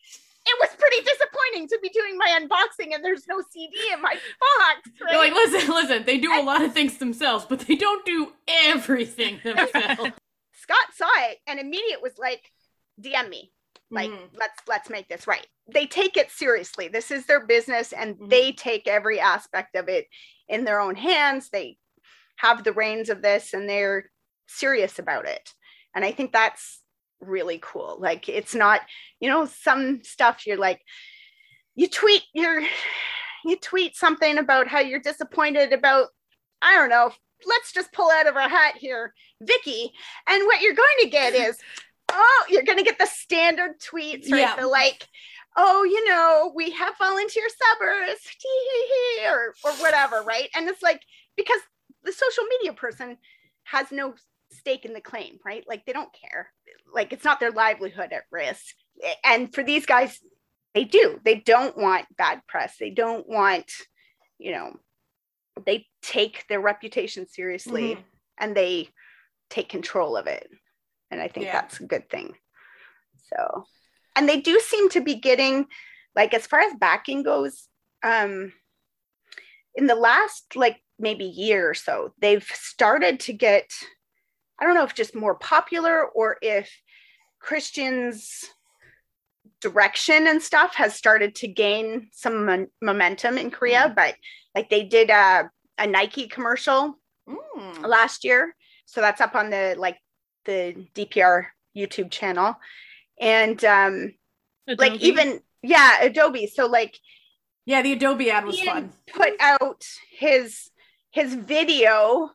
Speaker 2: it was pretty disappointing to be doing my unboxing and there's no CD in my box. Right?
Speaker 1: They're like, listen, listen, they do a lot of things themselves, but they don't do everything themselves.
Speaker 2: Scott saw it and immediate was like, DM me. Like,
Speaker 1: Mhm.
Speaker 2: let's let's make this right. They take it seriously. This is their business and
Speaker 1: Mhm.
Speaker 2: they take every aspect of it in their own hands. They have the reins of this and they're serious about it. And I think that's really cool. Like it's not, you know, some stuff you're like, you tweet your you tweet something about how you're disappointed about, I don't know, let's just pull out of our hat here, Vicky. And what you're going to get is, oh, you're going to get the standard tweets, right?
Speaker 1: Yeah.
Speaker 2: The like, oh, you know, we have volunteer subbers, or or whatever, right? And it's like because the social media person has no stake in the claim, right? Like they don't care. Like it's not their livelihood at risk. And for these guys, they do. They don't want bad press. They don't want, you know, they take their reputation seriously
Speaker 1: Mhm.
Speaker 2: and they take control of it. And I think
Speaker 1: Yeah.
Speaker 2: that's a good thing. So, and they do seem to be getting, like, as far as backing goes, um, in the last like maybe year or so, they've started to get, I don't know if just more popular or if Christians direction and stuff has started to gain some mon- momentum in Korea, but like they did a, a Nike commercial
Speaker 1: Mm.
Speaker 2: last year. So that's up on the like the DPR YouTube channel. And um like even yeah, Adobe. So like
Speaker 1: Yeah, the Adobe ad was fun.
Speaker 2: put out his his video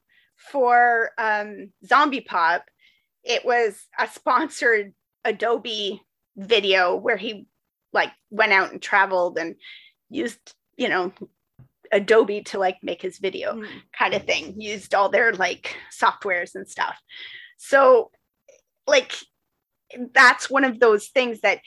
Speaker 2: for um Zombie Pop. It was a sponsored Adobe video where he like went out and traveled and used, you know, Adobe to like make his video
Speaker 1: Mm.
Speaker 2: kind of thing used all their like softwares and stuff so like that's one of those things that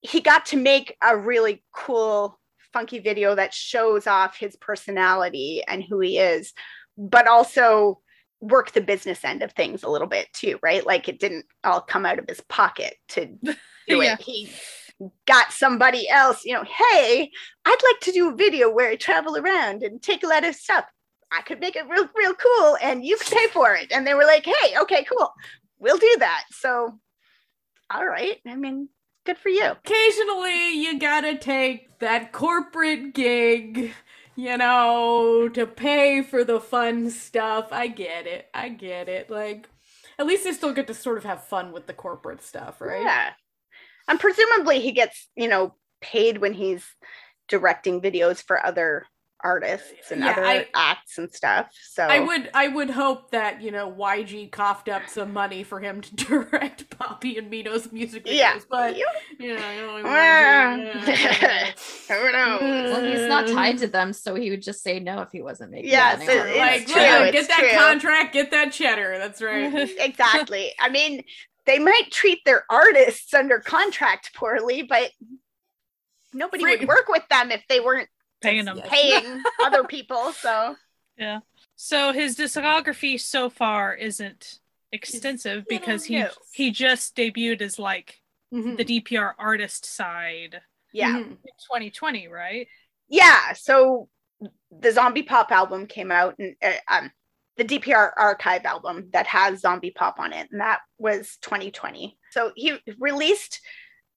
Speaker 2: he got to make a really cool funky video that shows off his personality and who he is but also work the business end of things a little bit too right like it didn't all come out of his pocket to do
Speaker 4: Yeah.
Speaker 2: it he got somebody else you know hey I'd like to do a video where I travel around and take a lot of stuff. I could make it real, real cool and you can pay for it. And they were like, hey, okay, cool. We'll do that. So, all right. I mean, good for you.
Speaker 1: Occasionally, you gotta take that corporate gig, you know, to pay for the fun stuff. I get it. I get it. Like, at least they still get to sort of have fun with the corporate stuff, right?
Speaker 2: Yeah. And presumably he gets, you know, paid when he's directing videos for other artists and
Speaker 1: Yeah,
Speaker 2: other
Speaker 1: I-
Speaker 2: acts and stuff. So
Speaker 1: I would I would hope that, you know, YG coughed up some money for him to direct Bobby and Mino's music videos.
Speaker 2: yeah.
Speaker 1: But
Speaker 2: You-
Speaker 1: you know, you only
Speaker 2: Well,
Speaker 1: want to- yeah.
Speaker 2: who knows?
Speaker 3: Well, he's not tied to them, so he would just say no if he wasn't making
Speaker 2: Yeah,
Speaker 3: money.
Speaker 2: so
Speaker 3: it.
Speaker 1: like,
Speaker 2: true,
Speaker 1: look, get that
Speaker 2: true.
Speaker 1: contract, get that cheddar. That's right.
Speaker 2: exactly. I mean, they might treat their artists under contract poorly, but nobody
Speaker 1: Free-
Speaker 2: would work with them if they weren't
Speaker 4: paying them.
Speaker 2: Paying other people. So yeah.
Speaker 4: So his discography so far isn't extensive
Speaker 1: you
Speaker 4: because he
Speaker 2: no.
Speaker 4: he just debuted as like
Speaker 1: Mhm.
Speaker 4: the DPR artist side
Speaker 2: yeah.
Speaker 1: Mhm.
Speaker 4: in 2020, right?
Speaker 2: Yeah. So the Zombie Pop album came out and uh, um the DPR archive album that has Zombie Pop on it, and that was 2020. So he released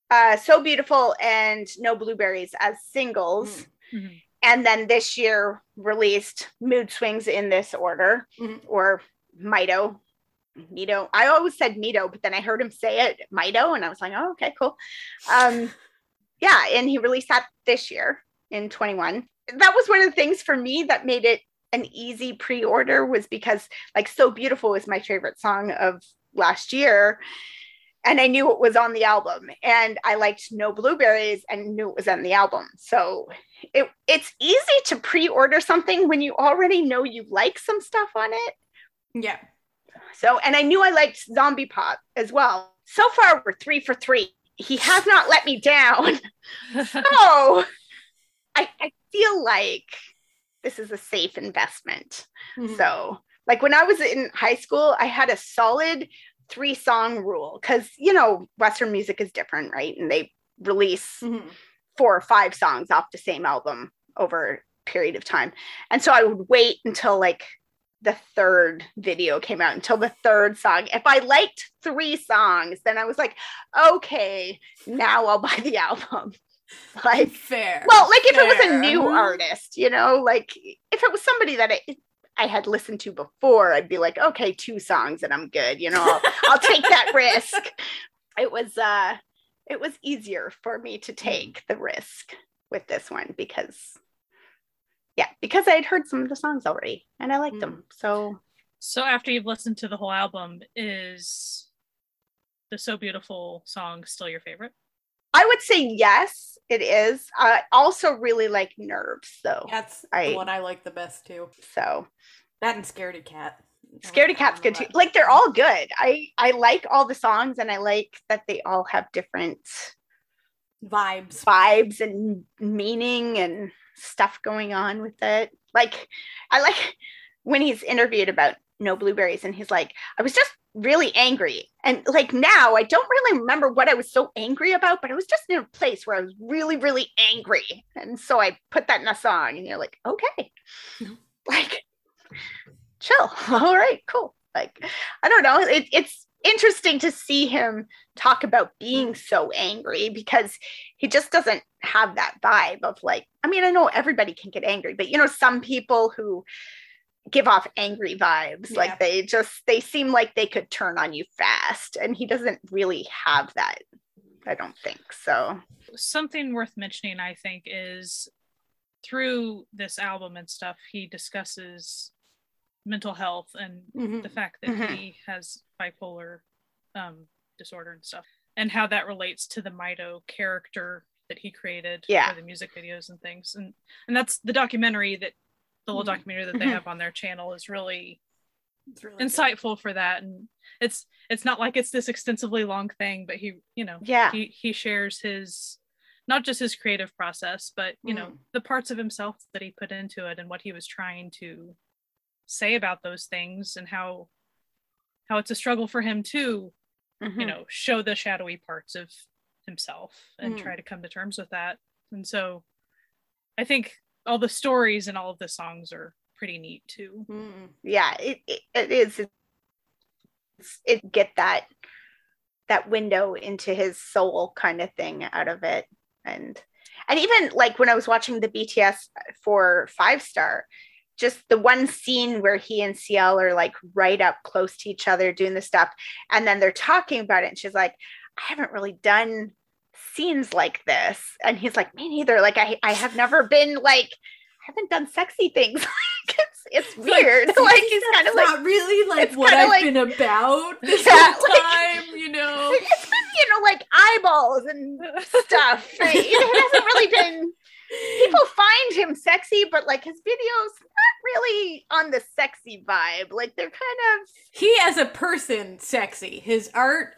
Speaker 2: uh So Beautiful and No Blueberries as singles.
Speaker 4: Mhm.
Speaker 2: and then this year released mood swings in this order
Speaker 1: Mhm.
Speaker 2: or mito mito i always said mito but then i heard him say it mito and i was like oh okay cool. Um yeah and he released that this year in 21 that was one of the things for me that made it an easy pre-order was because like so beautiful was my favorite song of last year and I knew it was on the album. And I liked No Blueberries and knew it was on the album. So it it's easy to pre-order something when you already know you like some stuff on it.
Speaker 1: Yeah.
Speaker 2: So and I knew I liked Zombie Pop as well. So far we're three for three. He has not let me down. So I, I feel like this is a safe investment.
Speaker 1: Mhm.
Speaker 2: So, like when I was in high school, I had a solid three song rule because, you know, Western music is different, right? And they release
Speaker 1: Mhm.
Speaker 2: four or five songs off the same album over a period of time. And so I would wait until like the third video came out, until the third song. If I liked three songs, then I was like, okay, now I'll buy the album. Like,
Speaker 1: Fair.
Speaker 2: well, like if it was a new
Speaker 1: Mhm.
Speaker 2: artist, you know, like if it was somebody that I, I had listened to before, I'd be like, okay, two songs and I'm good. You know, I'll, I'll take that risk. It was uh it was easier for me to take the risk with this one because yeah, because I had heard some of the songs already and I liked them. So
Speaker 4: so after you've listened to the whole album, is the So Beautiful song still your favorite?
Speaker 2: I would say yes, it is. I also really like nerves though.
Speaker 1: That's
Speaker 2: I-
Speaker 1: the one I like the best too.
Speaker 2: So
Speaker 1: That and Scaredy Cat.
Speaker 2: Scaredy Cat's good too. Like they're all good. I I like all the songs and I like that they all have different
Speaker 1: vibes.
Speaker 2: vibes and meaning and stuff going on with it. Like I like when he's interviewed about no blueberries and he's like, I was just really angry. And like now I don't really remember what I was so angry about, but I was just in a place where I was really, really angry. And so I put that in a song and you're like, okay. Like chill. All right, cool. Like I don't know. It, it's interesting to see him talk about being so angry because he just doesn't have that vibe of like i mean i know everybody can get angry but you know some people who give off angry vibes
Speaker 1: Yeah.
Speaker 2: like they just they seem like they could turn on you fast and he doesn't really have that i don't think so
Speaker 4: Something worth mentioning, I think, is through this album and stuff, he discusses mental health and
Speaker 1: Mhm.
Speaker 4: the fact that
Speaker 2: Mhm.
Speaker 4: he has bipolar um, disorder and stuff, and how that relates to the Mito character that he created
Speaker 2: Yeah.
Speaker 4: for the music videos and things. And and that's the documentary that the little
Speaker 1: Mhm.
Speaker 4: documentary that they
Speaker 2: Mhm.
Speaker 4: have on their channel is really
Speaker 1: really good.
Speaker 4: insightful for that. And it's it's not like it's this extensively long thing, but he you know
Speaker 2: yeah
Speaker 4: he he shares his not just his creative process, but you know
Speaker 1: Mhm.
Speaker 4: the parts of himself that he put into it and what he was trying to say about those things and how how it's a struggle for him to you
Speaker 2: Mhm.
Speaker 4: know show the shadowy parts of himself and
Speaker 1: Mm.
Speaker 4: try to come to terms with that and so i think all the stories and all of the songs are pretty neat too.
Speaker 1: Mhm.
Speaker 2: yeah it, it, it is. It's, it get that that window into his soul kind of thing out of it. And and even like when i was watching the bts for five star just the one scene where he and CL are like right up close to each other doing the stuff and then they're talking about it and she's like i haven't really done scenes like this and he's like me neither like i i have never been like I haven't done sexy things like it's it's weird like, he's kind of
Speaker 1: That's
Speaker 2: like
Speaker 1: not really like what I've
Speaker 2: like-
Speaker 1: been about this
Speaker 2: Yeah,
Speaker 1: whole
Speaker 2: like-
Speaker 1: time, you know.
Speaker 2: it's been you know like eyeballs and stuff right? You know, it hasn't really been people find him sexy but like his videos not really on the sexy vibe like they're kind of
Speaker 1: He as a person, sexy. His art,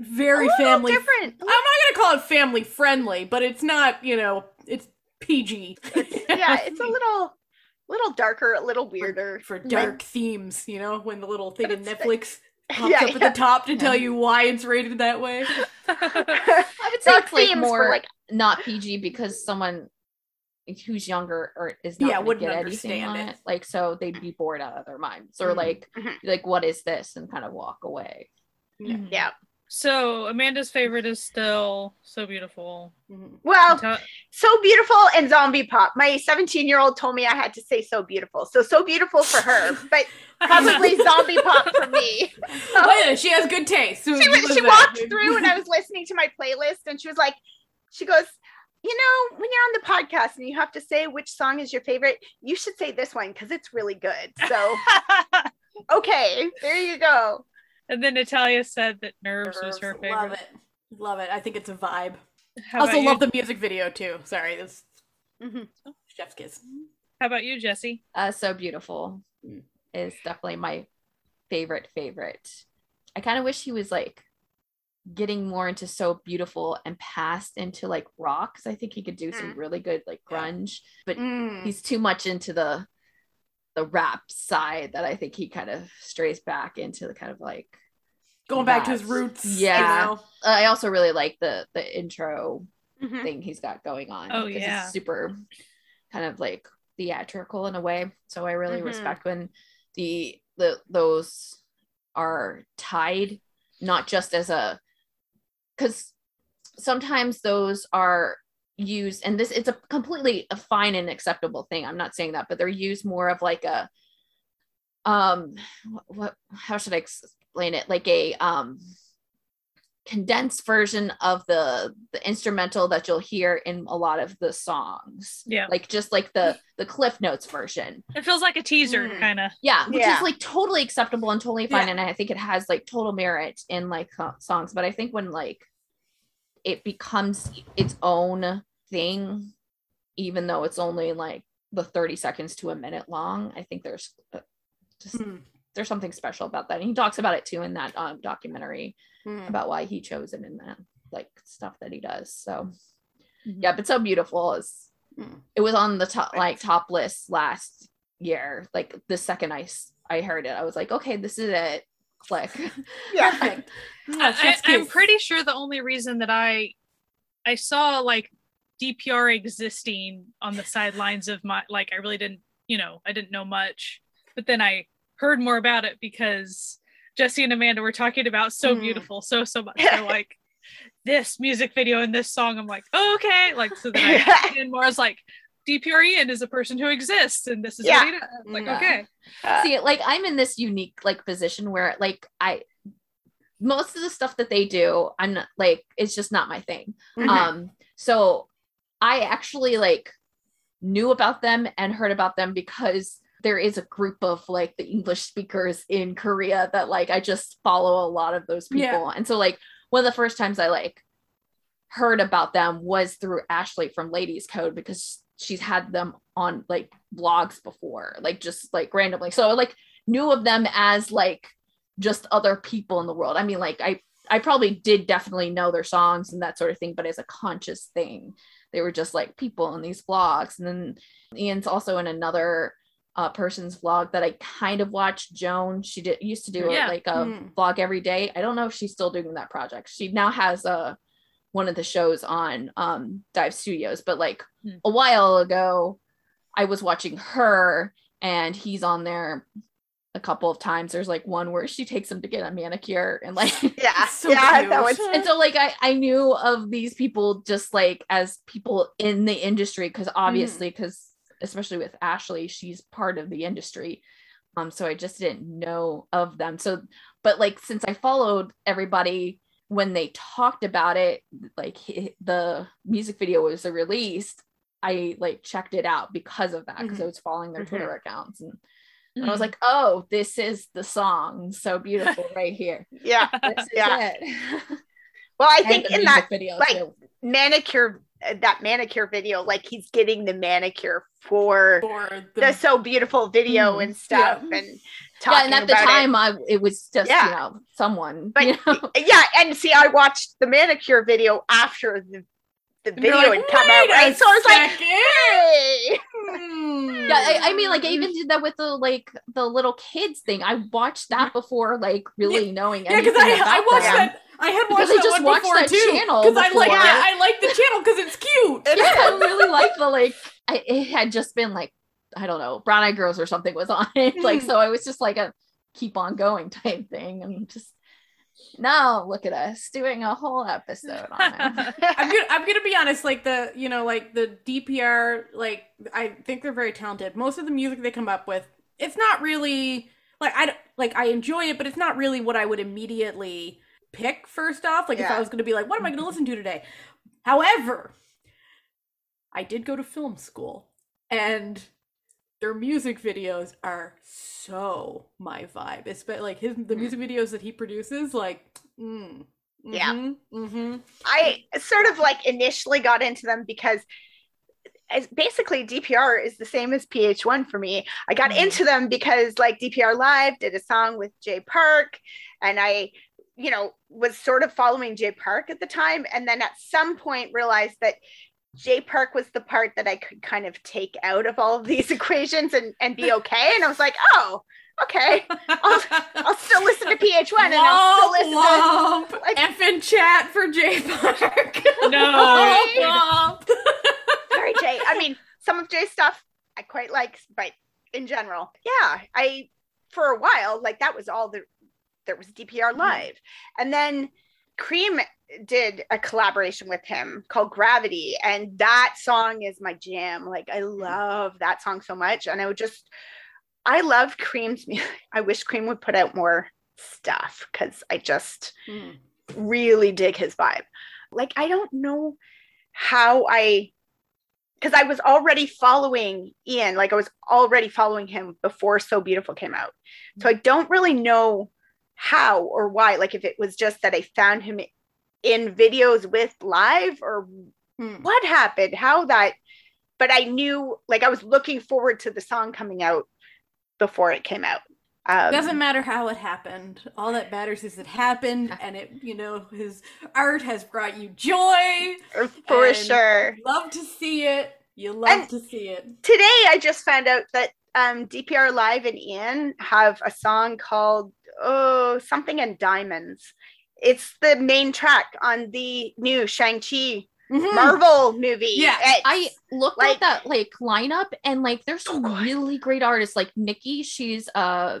Speaker 1: very
Speaker 2: a
Speaker 1: family.
Speaker 2: different
Speaker 1: I'm not gonna call it family friendly, but it's not. You know, it's PG.
Speaker 2: yeah it's a little little darker a little weirder
Speaker 1: for dark themes. You know, when the little thing in Netflix pops
Speaker 2: yeah,
Speaker 1: up at the top to
Speaker 3: Yeah.
Speaker 1: tell you why it's rated that way.
Speaker 3: I would say
Speaker 2: dark
Speaker 3: it's like
Speaker 2: themes
Speaker 3: more
Speaker 2: for like
Speaker 3: not PG because someone who's younger or is not
Speaker 1: Yeah, wouldn't
Speaker 3: get anything
Speaker 1: understand
Speaker 3: on
Speaker 1: it.
Speaker 3: it. Like so they'd be bored out of their minds or
Speaker 1: Mhm.
Speaker 3: like
Speaker 2: Mhm.
Speaker 3: like what is this and kind of walk away.
Speaker 4: Mhm.
Speaker 2: yeah
Speaker 4: so amanda's favorite is still so beautiful
Speaker 1: Mhm.
Speaker 2: well so beautiful and zombie pop my 17 year old told me i had to say so beautiful so so beautiful for her but probably zombie pop for me
Speaker 1: Oh, yeah, she has good taste.
Speaker 2: she, she walked through and I was listening to my playlist and she was like, she goes, you know, when you're on the podcast and you have to say which song is your favorite, you should say this one because it's really good. So, okay, there you go.
Speaker 4: And then Natalia said that Nerves, was her favorite.
Speaker 1: Love it. Love it. I think it's a vibe.
Speaker 4: How
Speaker 1: also love the music video too. Sorry, this
Speaker 2: Mhm.
Speaker 1: chef's kiss.
Speaker 4: How about you, Jesse?
Speaker 3: Uh, so beautiful
Speaker 1: Mm.
Speaker 3: is definitely my favorite favorite. I kind of wish he was like getting more into so beautiful and past into like rock 'cause I think he could do some really good like
Speaker 1: Yeah.
Speaker 3: grunge, but
Speaker 2: Mm.
Speaker 3: he's too much into the the rap side that I think he kind of strays back into the kind of like
Speaker 1: Going back to his roots.
Speaker 3: yeah.
Speaker 1: You know?
Speaker 3: I also really like the the intro
Speaker 2: Mhm.
Speaker 3: thing he's got going on.
Speaker 4: Oh,
Speaker 3: 'cause
Speaker 4: yeah.
Speaker 3: it's super kind of like theatrical in a way. So I really
Speaker 2: Mhm.
Speaker 3: respect when the the those are tied, not just as a because sometimes those are used and this it's a completely a fine and acceptable thing i'm not saying that but they're used more of like a um what, what how should i explain it like a um condensed version of the the instrumental that you'll hear in a lot of the songs
Speaker 4: Yeah.
Speaker 3: like just like the the cliff notes version
Speaker 4: It feels like a teaser,
Speaker 2: Mm.
Speaker 4: kind of.
Speaker 3: yeah which
Speaker 2: Yeah.
Speaker 3: is like totally acceptable and totally fine
Speaker 1: Yeah.
Speaker 3: and i think it has like total merit in like songs but i think when like it becomes its own thing even though it's only like the 30 seconds to a minute long i think there's uh, just
Speaker 1: Hmm.
Speaker 3: there's something special about that and he talks about it too in that um, documentary
Speaker 2: Mm.
Speaker 3: about why he chose it in that like stuff that he does so
Speaker 4: Mhm.
Speaker 3: yeah but so beautiful is
Speaker 2: Mm.
Speaker 3: it was on the top like top list last year like the second i i heard it i was like okay this is it click
Speaker 2: Yeah.
Speaker 1: Perfect.
Speaker 4: I,
Speaker 1: Yeah, chef's
Speaker 4: am pretty sure the only reason that I I saw like DPR existing on the sidelines of my like I really didn't you know I didn't know much, but then I heard more about it because Jesse and Amanda were talking about so
Speaker 2: Mm.
Speaker 4: beautiful so so much. They're like this music video and this song. I'm like oh, okay like so then I and more is like DPR Ian is a person who exists and this is
Speaker 2: Yeah.
Speaker 4: what he does. Like
Speaker 2: Yeah.
Speaker 4: okay
Speaker 2: Uh,
Speaker 3: see like i'm in this unique like position where like i most of the stuff that they do i'm not like it's just not my thing
Speaker 2: mhm.
Speaker 3: um so i actually like knew about them and heard about them because there is a group of like the english speakers in korea that like i just follow a lot of those people
Speaker 1: Yeah.
Speaker 3: and so like one of the first times i like heard about them was through ashley from ladies code because she's had them on like blogs before like just like randomly so like knew of them as like just other people in the world i mean like i I probably did definitely know their songs and that sort of thing, but as a conscious thing, they were just like people in these vlogs. And then Ian's also in another uh, person's vlog that I kind of watched. Joan, she did used to do
Speaker 4: Yeah.
Speaker 3: like a
Speaker 2: Mm.
Speaker 3: vlog every day. I don't know if she's still doing that project. She now has a one of the shows on um, Dive Studios, but like
Speaker 4: Hmm.
Speaker 3: a while ago, I was watching her and he's on there a couple of times. There's like one where she takes him to get a manicure and like
Speaker 2: yeah.
Speaker 1: So
Speaker 2: yeah.
Speaker 1: cute.
Speaker 2: That was.
Speaker 3: and so like I, I knew of these people just like as people in the industry because obviously because especially with ashley she's part of the industry um so i just didn't know of them so but like since i followed everybody when they talked about it like the music video was released i like checked it out because of that because i was following their twitter accounts and, and
Speaker 4: Mm-hmm.
Speaker 3: i was like oh this is the song so beautiful right here
Speaker 2: Yeah. Yeah.
Speaker 3: it
Speaker 2: Well, I think in that
Speaker 3: video
Speaker 2: like,
Speaker 3: too.
Speaker 2: manicure, that manicure video, like he's getting the manicure for
Speaker 1: For the,
Speaker 2: the so beautiful video
Speaker 3: Mhm.
Speaker 2: and stuff,
Speaker 1: Yeah.
Speaker 2: and
Speaker 3: Yeah, and at the
Speaker 2: about it.
Speaker 3: time, I it was just
Speaker 2: Yeah.
Speaker 3: you know someone.
Speaker 2: But-
Speaker 3: you know?
Speaker 2: yeah, and see, I watched the manicure video after the the
Speaker 1: And
Speaker 2: video
Speaker 1: like,
Speaker 2: had come out,
Speaker 1: "Wait
Speaker 2: right? So I was like, hey,
Speaker 1: Hmm.
Speaker 3: yeah, I, I mean, like I even did that with the like the little kids thing. I watched that before, like really knowing
Speaker 1: Yeah, because
Speaker 3: anything
Speaker 1: I, I watched
Speaker 3: them.
Speaker 1: that. I had
Speaker 3: Because
Speaker 1: watched
Speaker 3: I
Speaker 1: that
Speaker 3: just
Speaker 1: one
Speaker 3: watched
Speaker 1: before
Speaker 3: that
Speaker 1: too. Because I like, yeah, I like the channel because it's cute.
Speaker 3: yeah, I really like the like. I, it had just been like I don't know, Brown Eyed Girls or something was on it. Like
Speaker 1: Mhm.
Speaker 3: so, I was just like a keep on going type thing, and just now look at us doing a whole episode on it.
Speaker 1: I'm gonna I'm gonna be honest, like the you know, like the DPR, like I think they're very talented. Most of the music they come up with, it's not really like I like I enjoy it, but it's not really what I would immediately pick first off. Like if I was gonna be like, what am I gonna listen to today? However, I did go to film school and their music videos are so my vibe. It's but like his the music videos that he produces, like mm,
Speaker 2: Yeah.
Speaker 1: mhm, mhm.
Speaker 2: I sort of like initially got into them because as basically DPR is the same as PH1 for me. I got
Speaker 1: Mhm.
Speaker 2: into them because like DPR Live did a song with Jay Park and I you know was sort of following Jay Park at the time and then at some point realized that Jay Park was the part that I could kind of take out of all of these equations and, and be okay. And I was like, oh, okay. I'll I'll still listen to PH1 and I'll still listen to
Speaker 1: Womp, womp.
Speaker 2: like-
Speaker 1: F in chat for Jay Park.
Speaker 4: No.
Speaker 1: Womp, womp.
Speaker 2: Sorry, Jay. I mean, some of Jay's stuff I quite like, but in general, yeah, I for a while like that was all the there was DPR mm-hmm. live, and then Cream did a collaboration with him called Gravity, and that song is my jam. Like I mm-hmm. love that song so much, and I would just I love Cream's music. I wish Cream would put out more stuff because I just
Speaker 1: Mm.
Speaker 2: really dig his vibe. Like I don't know how I because I was already following Ian, like I was already following him before So Beautiful came out. So I don't really know how or why. Like if it was just that I found him in videos with live or
Speaker 1: Hmm.
Speaker 2: what happened, how that but I knew like I was looking forward to the song coming out before it came out. Um,
Speaker 1: Doesn't matter how it happened. All that matters is it happened, and it, you know, his art has brought you joy.
Speaker 2: for sure.
Speaker 1: Love to see it. You love
Speaker 2: And-
Speaker 1: to see it.
Speaker 2: today I just found out that um, DPR Live and Ian have a song called oh something in diamonds. It's the main track on the new Shang-Chi
Speaker 1: Mhm.
Speaker 2: Marvel movie.
Speaker 1: Yeah,
Speaker 2: It's-
Speaker 3: I looked
Speaker 2: Like-
Speaker 3: at that like lineup and like there's some
Speaker 2: good.
Speaker 3: really great artists like Nikki. She's uh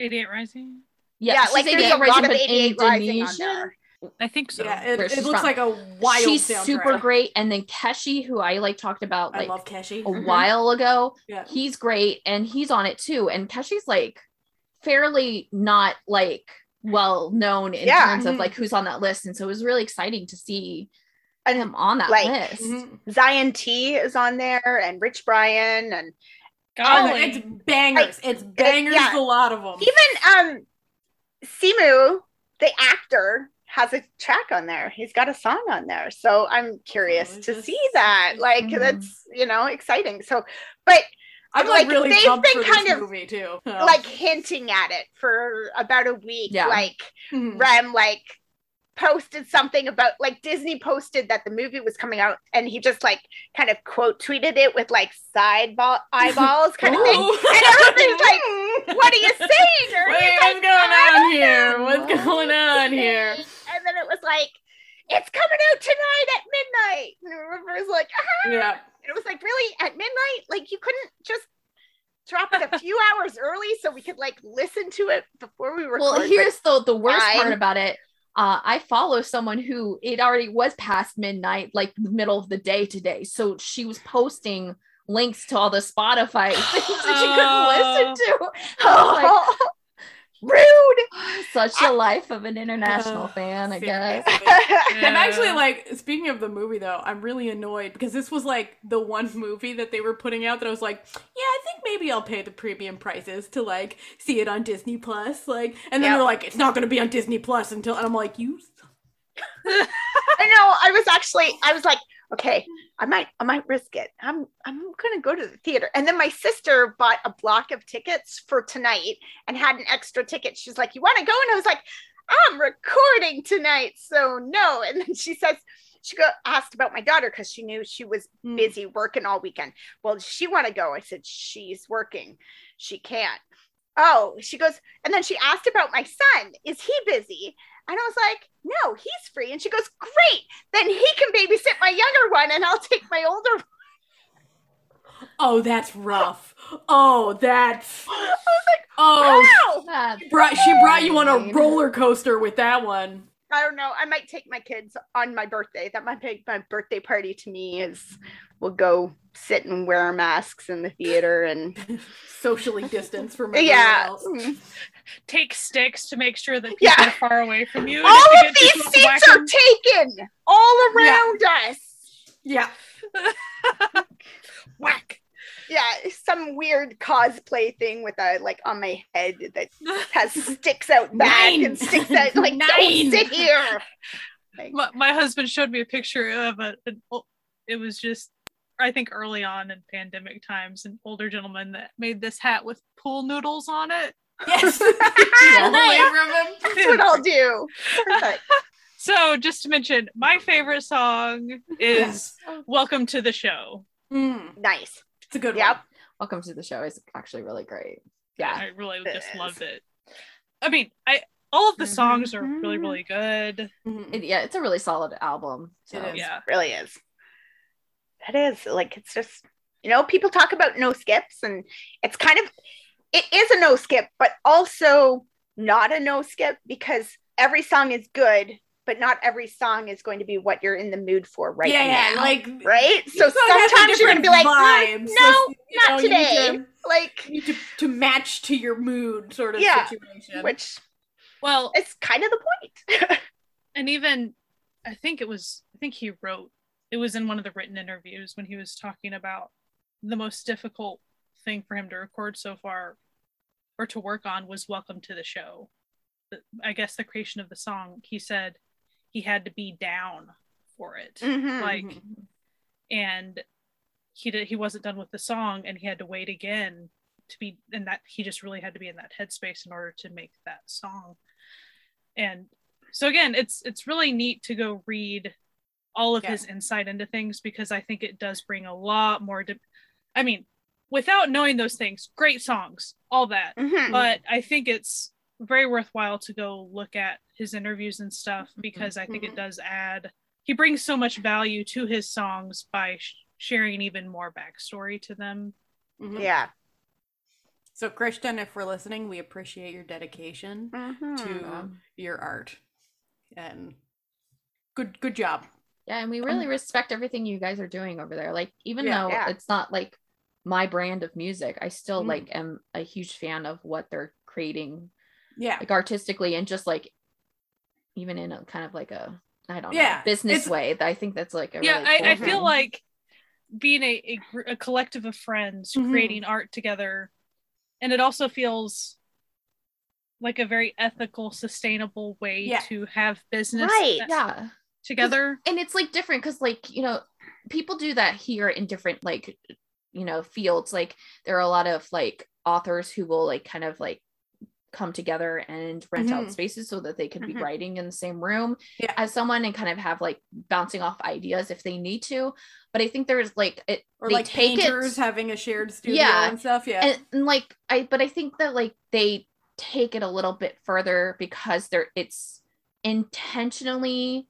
Speaker 4: 88 Rising?
Speaker 3: yeah,
Speaker 2: yeah,
Speaker 3: she's
Speaker 2: like there's
Speaker 3: 88
Speaker 2: a lot
Speaker 3: Rising,
Speaker 2: of
Speaker 3: but
Speaker 2: 88 Rising on
Speaker 3: Indonesian.
Speaker 2: there.
Speaker 4: I think so.
Speaker 1: Yeah, it, it looks
Speaker 3: from.
Speaker 1: like a wild.
Speaker 3: She's
Speaker 1: soundtrack.
Speaker 3: super great. And then Keshi, who I like talked about
Speaker 1: I
Speaker 3: like
Speaker 1: love Keshi.
Speaker 3: a
Speaker 2: Mhm.
Speaker 3: while ago,
Speaker 1: Yeah.
Speaker 3: he's great and he's on it too. And Keshi's like fairly not like well known in
Speaker 2: Yeah.
Speaker 3: terms of
Speaker 1: Mhm.
Speaker 3: like who's on that list. And so it was really exciting to see
Speaker 2: And
Speaker 3: him on that
Speaker 2: like,
Speaker 3: list.
Speaker 1: Mhm.
Speaker 2: Zion T is on there and Rich Brian and
Speaker 1: Oh,
Speaker 4: Golly.
Speaker 1: it's bangers. it's bangers.
Speaker 2: yeah.
Speaker 1: A lot of them.
Speaker 2: even um Simu, the actor, has a track on there. He's got a song on there. So I'm curious
Speaker 1: Oh,
Speaker 2: to see that. Like
Speaker 3: Mhm.
Speaker 2: that's you know exciting. So but
Speaker 1: I'm
Speaker 2: like,
Speaker 1: like really
Speaker 2: they've
Speaker 1: pumped
Speaker 2: been
Speaker 1: for this
Speaker 2: kind of,
Speaker 1: movie too.
Speaker 2: like hinting at it for about a week.
Speaker 3: Yeah.
Speaker 2: Like
Speaker 1: Mhm.
Speaker 2: Rem like posted something about like Disney posted that the movie was coming out and he just like kind of quote tweeted it with like side ball eyeballs kind of thing. And everybody's like, What are you saying? Or
Speaker 1: Wait, what's
Speaker 2: like,
Speaker 1: going on here?
Speaker 2: know
Speaker 1: What's
Speaker 2: what
Speaker 1: going on here?
Speaker 2: And then it was like, It's coming out tonight at midnight. And River was like, ah.
Speaker 1: Yeah.
Speaker 2: And it was like, really at midnight? Like you couldn't just drop it a few hours early so we could like listen to it before we were
Speaker 3: Well, here's the the worst
Speaker 2: fine.
Speaker 3: part about it. Uh, I follow someone who it already was past midnight, like the middle of the day today. So she was posting links to all the Spotify things that you couldn't listen to. I was like,
Speaker 2: rude.
Speaker 3: such a life of an international
Speaker 1: Uh,
Speaker 3: fan, I guess.
Speaker 1: seriously. I'm actually like speaking of the movie though, I'm really annoyed because this was like the one movie that they were putting out that I was like, yeah, I think maybe I'll pay the premium prices to like see it on Disney Plus. Like and then
Speaker 2: Yep.
Speaker 1: they're like, it's not gonna be on Disney Plus until and I'm like, you
Speaker 2: I know. I was actually, I was like, okay, I might, I might risk it. I'm, I'm gonna go to the theater. And then my sister bought a block of tickets for tonight and had an extra ticket. She's like, you want to go? And I was like, I'm recording tonight, so no. And then she says, she go asked about my daughter because she knew she was
Speaker 1: Mm.
Speaker 2: busy working all weekend. Well, does she want to go? I said, she's working. She can't. Oh, she goes, and then she asked about my son. Is he busy? And I was like, no, he's free. And she goes, great. Then he can babysit my younger one and I'll take my older one.
Speaker 1: Oh, that's rough. Oh, that's
Speaker 2: I was like,
Speaker 1: oh
Speaker 2: wow.
Speaker 3: That's
Speaker 1: brought, she brought you on a roller coaster with that one.
Speaker 2: I don't know. I might take my kids on my birthday. That might be my birthday party to me is we'll go sit and wear our masks in the theater and
Speaker 1: Socially distance from everyone
Speaker 2: yeah.
Speaker 1: else.
Speaker 2: Mm.
Speaker 4: Take sticks to make sure that people
Speaker 2: Yeah.
Speaker 4: are far away from you. and
Speaker 2: All
Speaker 4: if you
Speaker 2: of these
Speaker 4: too close to
Speaker 2: seats are
Speaker 4: 'em-
Speaker 2: taken all around us.
Speaker 1: Yeah.
Speaker 4: whack.
Speaker 2: Yeah, some weird cosplay thing with a like on my head that has sticks out back
Speaker 1: Nine.
Speaker 2: and sticks out like
Speaker 1: Nine.
Speaker 2: don't sit here. Like,
Speaker 4: my, my husband showed me a picture of a, an, it was just I think early on in pandemic times, an older gentleman that made this hat with pool noodles on it.
Speaker 1: Yes.
Speaker 3: Yeah.
Speaker 1: Away from him.
Speaker 2: that's what I'll do. Perfect.
Speaker 4: So just to mention, my favorite song is
Speaker 1: Yes.
Speaker 4: "Welcome to the Show."
Speaker 1: Mm,
Speaker 2: Nice.
Speaker 1: It's a good
Speaker 2: Yep.
Speaker 3: Welcome to the show is actually really great. Yeah.
Speaker 4: I
Speaker 2: really
Speaker 4: just
Speaker 2: is.
Speaker 4: loved it. I mean, I all of the songs are really really good.
Speaker 1: one. Mm.
Speaker 3: It- yeah, it's a really solid album. So.
Speaker 1: It is.
Speaker 4: Yeah,
Speaker 2: really is. That is like it's just you know people talk about no skips and it's kind of it is a no skip but also not a no skip because every song is good but not every song is going to be what you're in the mood for right
Speaker 1: yeah, yeah, like
Speaker 2: right so sometimes you're gonna be like
Speaker 1: vibes.
Speaker 2: "Mm, no
Speaker 1: So,
Speaker 2: not
Speaker 1: know, you need
Speaker 2: today
Speaker 1: to-
Speaker 2: like
Speaker 1: you need to, to match to your mood sort of
Speaker 2: Yeah,
Speaker 1: situation.
Speaker 2: which
Speaker 4: well,
Speaker 2: it's kind of the point.
Speaker 4: point and even I think it was I think he wrote it was in one of the written interviews when he was talking about the most difficult thing for him to record so far or to work on was "Welcome to the Show." The- I guess the creation of the song. He said he had to be down for it.
Speaker 2: Mhm.
Speaker 4: like
Speaker 1: Mhm.
Speaker 4: and he did he wasn't done with the song and he had to wait again to be and that he just really had to be in that headspace in order to make that song and so again it's it's really neat to go read all of
Speaker 1: Yeah.
Speaker 4: his insight into things because i think it does bring a lot more de- i mean without knowing those things great songs all that
Speaker 2: Mhm.
Speaker 4: but I think it's very worthwhile to go look at his interviews and stuff
Speaker 1: Mm-hmm.
Speaker 4: because I think
Speaker 2: Mhm.
Speaker 4: it does add. He brings so much value to his songs by sh- sharing even more backstory to them.
Speaker 1: Mhm.
Speaker 2: yeah
Speaker 1: So, Christian, if we're listening, we appreciate your dedication
Speaker 2: Mhm.
Speaker 1: to
Speaker 3: Um,
Speaker 1: your art, and good, good job.
Speaker 3: Yeah, and we really respect everything you guys are doing over there. Like, even
Speaker 1: Yeah.
Speaker 3: though
Speaker 2: Yeah.
Speaker 3: it's not like my brand of music, I still
Speaker 1: Mhm.
Speaker 3: like am a huge fan of what they're creating,
Speaker 1: Yeah,
Speaker 3: like artistically, and just like even in a kind of like a I don't
Speaker 1: Yeah,
Speaker 3: know business way. I think that's like a
Speaker 4: yeah,
Speaker 3: really
Speaker 4: I,
Speaker 3: cool
Speaker 4: I feel
Speaker 3: thing.
Speaker 4: like being a, a, a collective of friends
Speaker 1: Mhm.
Speaker 4: creating art together, and it also feels like a very ethical, sustainable way
Speaker 1: Yeah.
Speaker 4: to have business
Speaker 2: Right.
Speaker 3: yeah.
Speaker 4: together.
Speaker 3: and it's like different because like you know people do that here in different like you know fields like there are a lot of like authors who will like kind of like come together and rent
Speaker 1: Mhm.
Speaker 3: out spaces so that they could be
Speaker 2: Mhm.
Speaker 3: writing in the same room
Speaker 1: Yeah.
Speaker 3: as someone and kind of have like bouncing off ideas if they need to but i think there's like it
Speaker 1: or
Speaker 3: they
Speaker 1: like
Speaker 3: take it-
Speaker 1: painters having a shared studio
Speaker 3: Yeah.
Speaker 1: and stuff. Yeah,
Speaker 3: and, and like i but i think that like they take it a little bit further because they're it's intentionally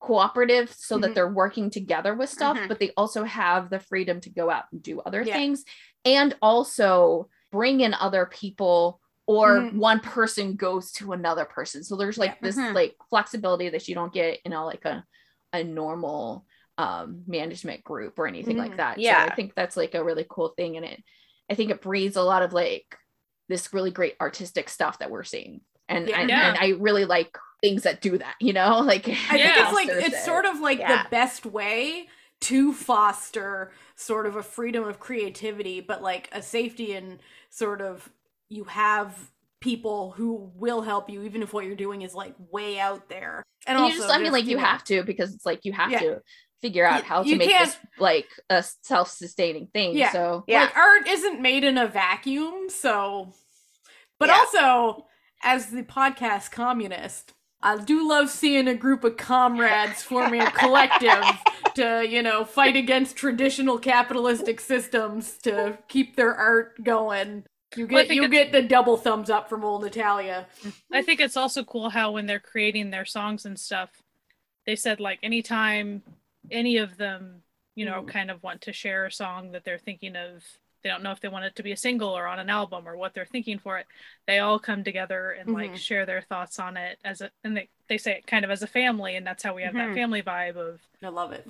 Speaker 3: cooperative so
Speaker 1: Mhm.
Speaker 3: that they're working together with stuff
Speaker 2: Mhm.
Speaker 3: but they also have the freedom to go out and do other
Speaker 1: Yeah.
Speaker 3: things and also bring in other people or
Speaker 1: Mhm.
Speaker 3: one person goes to another person so there's like
Speaker 1: Yeah.
Speaker 3: this
Speaker 2: Mhm.
Speaker 3: like flexibility that you don't get in a like a a normal um management group or anything like
Speaker 1: Mhm.
Speaker 3: that
Speaker 2: Yeah.
Speaker 3: so i think that's like a really cool thing and it i think it breeds a lot of like this really great artistic stuff that we're seeing and
Speaker 1: Yeah.
Speaker 3: and,
Speaker 4: Yeah.
Speaker 3: and i really like things that do that you know like
Speaker 1: I think it's like it's
Speaker 3: it.
Speaker 1: sort of like
Speaker 2: Yeah.
Speaker 1: the best way to foster sort of a freedom of creativity, but like a safety and sort of you have people who will help you even if what you're doing is like way out there.
Speaker 3: and you just i mean like you
Speaker 1: know,
Speaker 3: have to because it's like you have
Speaker 1: Yeah.
Speaker 3: to figure out
Speaker 1: Y-
Speaker 3: how to
Speaker 1: you
Speaker 3: make
Speaker 1: can't-
Speaker 3: this like a self-sustaining thing
Speaker 1: Yeah.
Speaker 3: so
Speaker 2: Yeah.
Speaker 1: like art isn't made in a vacuum, so but
Speaker 2: Yeah.
Speaker 1: also as the podcast communist, I do love seeing a group of comrades forming a collective to, you know, fight against traditional capitalistic systems to keep their art going. You get
Speaker 4: think
Speaker 1: you get the double thumbs up from old Natalia.
Speaker 4: I think it's also cool how when they're creating their songs and stuff, they said like anytime any of them, you know,
Speaker 1: Mm.
Speaker 4: kind of want to share a song that they're thinking of, they don't know if they want it to be a single or on an album or what they're thinking for it. They all come together and like
Speaker 1: Mhm.
Speaker 4: share their thoughts on it as a and they, they say it kind of as a family and that's how we have
Speaker 2: Mhm.
Speaker 4: that family vibe of
Speaker 1: I love it.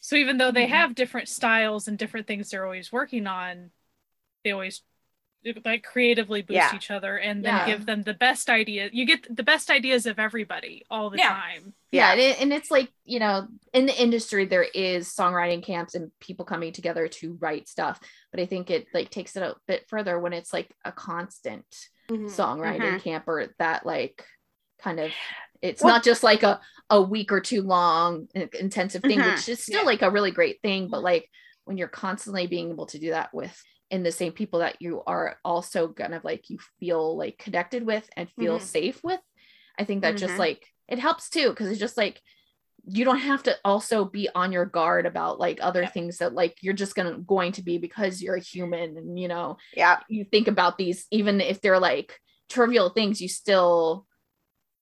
Speaker 4: so even though they
Speaker 1: Mhm.
Speaker 4: have different styles and different things they're always working on, they always like creatively boost
Speaker 2: Yeah.
Speaker 4: each other and then
Speaker 3: Yeah.
Speaker 4: give them the best idea. You get the best ideas of everybody all the
Speaker 1: Yeah.
Speaker 4: time.
Speaker 3: yeah,
Speaker 2: Yeah.
Speaker 3: and, it, and it's like you know in the industry there is songwriting camps and people coming together to write stuff but i think it like takes it a bit further when it's like a constant
Speaker 1: Mhm.
Speaker 3: songwriting
Speaker 2: Mhm.
Speaker 3: camp or that like kind of it's
Speaker 2: Well-
Speaker 3: not just like a, a week or two long intensive thing
Speaker 2: Mhm.
Speaker 3: which is still
Speaker 1: Yeah.
Speaker 3: like a really great thing but like when you're constantly being able to do that with in the same people that you are also kind of like you feel like connected with and feel
Speaker 1: Mhm.
Speaker 3: safe with i think that
Speaker 2: Mhm.
Speaker 3: just like it helps too because it's just like you don't have to also be on your guard about like other
Speaker 1: Yeah.
Speaker 3: things that like you're just gonna going to be because you're a human and you know
Speaker 2: Yeah.
Speaker 3: you think about these even if they're like trivial things you still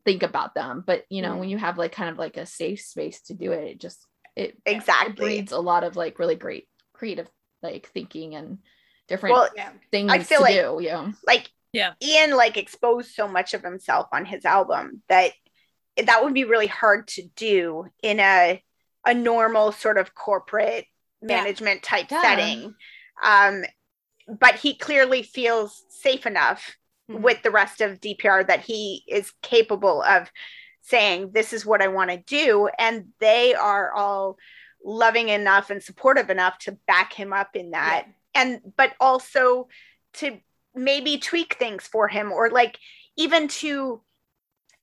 Speaker 3: think about them but you know
Speaker 1: Mhm.
Speaker 3: when you have like kind of like a safe space to do it it just it it
Speaker 2: Exactly.
Speaker 3: breeds a lot of like really great creative like thinking and different
Speaker 2: Well,
Speaker 1: Yeah.
Speaker 3: things
Speaker 2: I feel
Speaker 3: to
Speaker 2: like-
Speaker 3: do yeah
Speaker 2: like
Speaker 4: Yeah.
Speaker 2: Ian like exposed so much of himself on his album that that would be really hard to do in a a normal sort of corporate
Speaker 1: Yeah.
Speaker 2: management type
Speaker 3: Yeah.
Speaker 2: setting. Um, but he clearly feels safe enough
Speaker 1: Mhm.
Speaker 2: with the rest of DPR that he is capable of saying, This is what I want to do. And they are all loving enough and supportive enough to back him up in that. And, but also to maybe tweak things for him or like even to,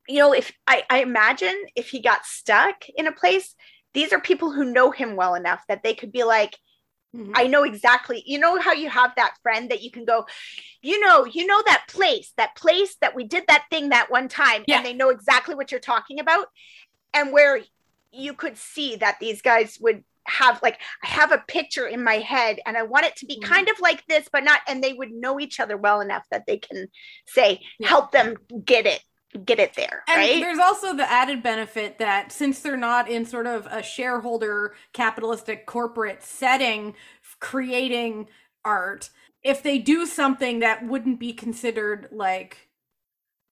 Speaker 2: you know, if I, I imagine if he got stuck in a place, these are people who know him well enough that they could be like,
Speaker 1: Mhm.
Speaker 2: I know exactly. You know how you have that friend that you can go, you know, you know that place, that place that we did that thing that one time,
Speaker 1: Yeah.
Speaker 2: and they know exactly what you're talking about, and where you could see that these guys would have like I have a picture in my head and I want it to be
Speaker 1: Mhm.
Speaker 2: kind of like this, but not, and they would know each other well enough that they can say, help them get it, get it there,
Speaker 1: And
Speaker 2: right?
Speaker 1: there's also the added benefit that since they're not in sort of a shareholder capitalistic corporate setting creating art, if they do something that wouldn't be considered like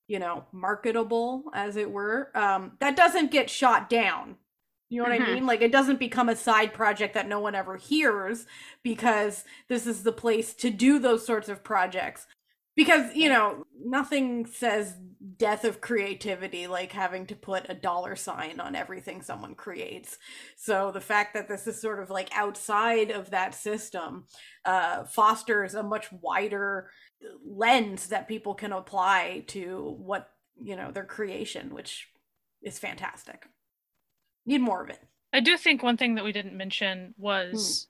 Speaker 1: you know, marketable as it were, um that doesn't get shot down. You know what I
Speaker 2: Mhm.
Speaker 1: mean? Like it doesn't become a side project that no one ever hears because this is the place to do those sorts of projects because you know nothing says death of creativity like having to put a dollar sign on everything someone creates so the fact that this is sort of like outside of that system uh, fosters a much wider lens that people can apply to what you know their creation which is fantastic need more of it
Speaker 4: I do think one thing that we didn't mention was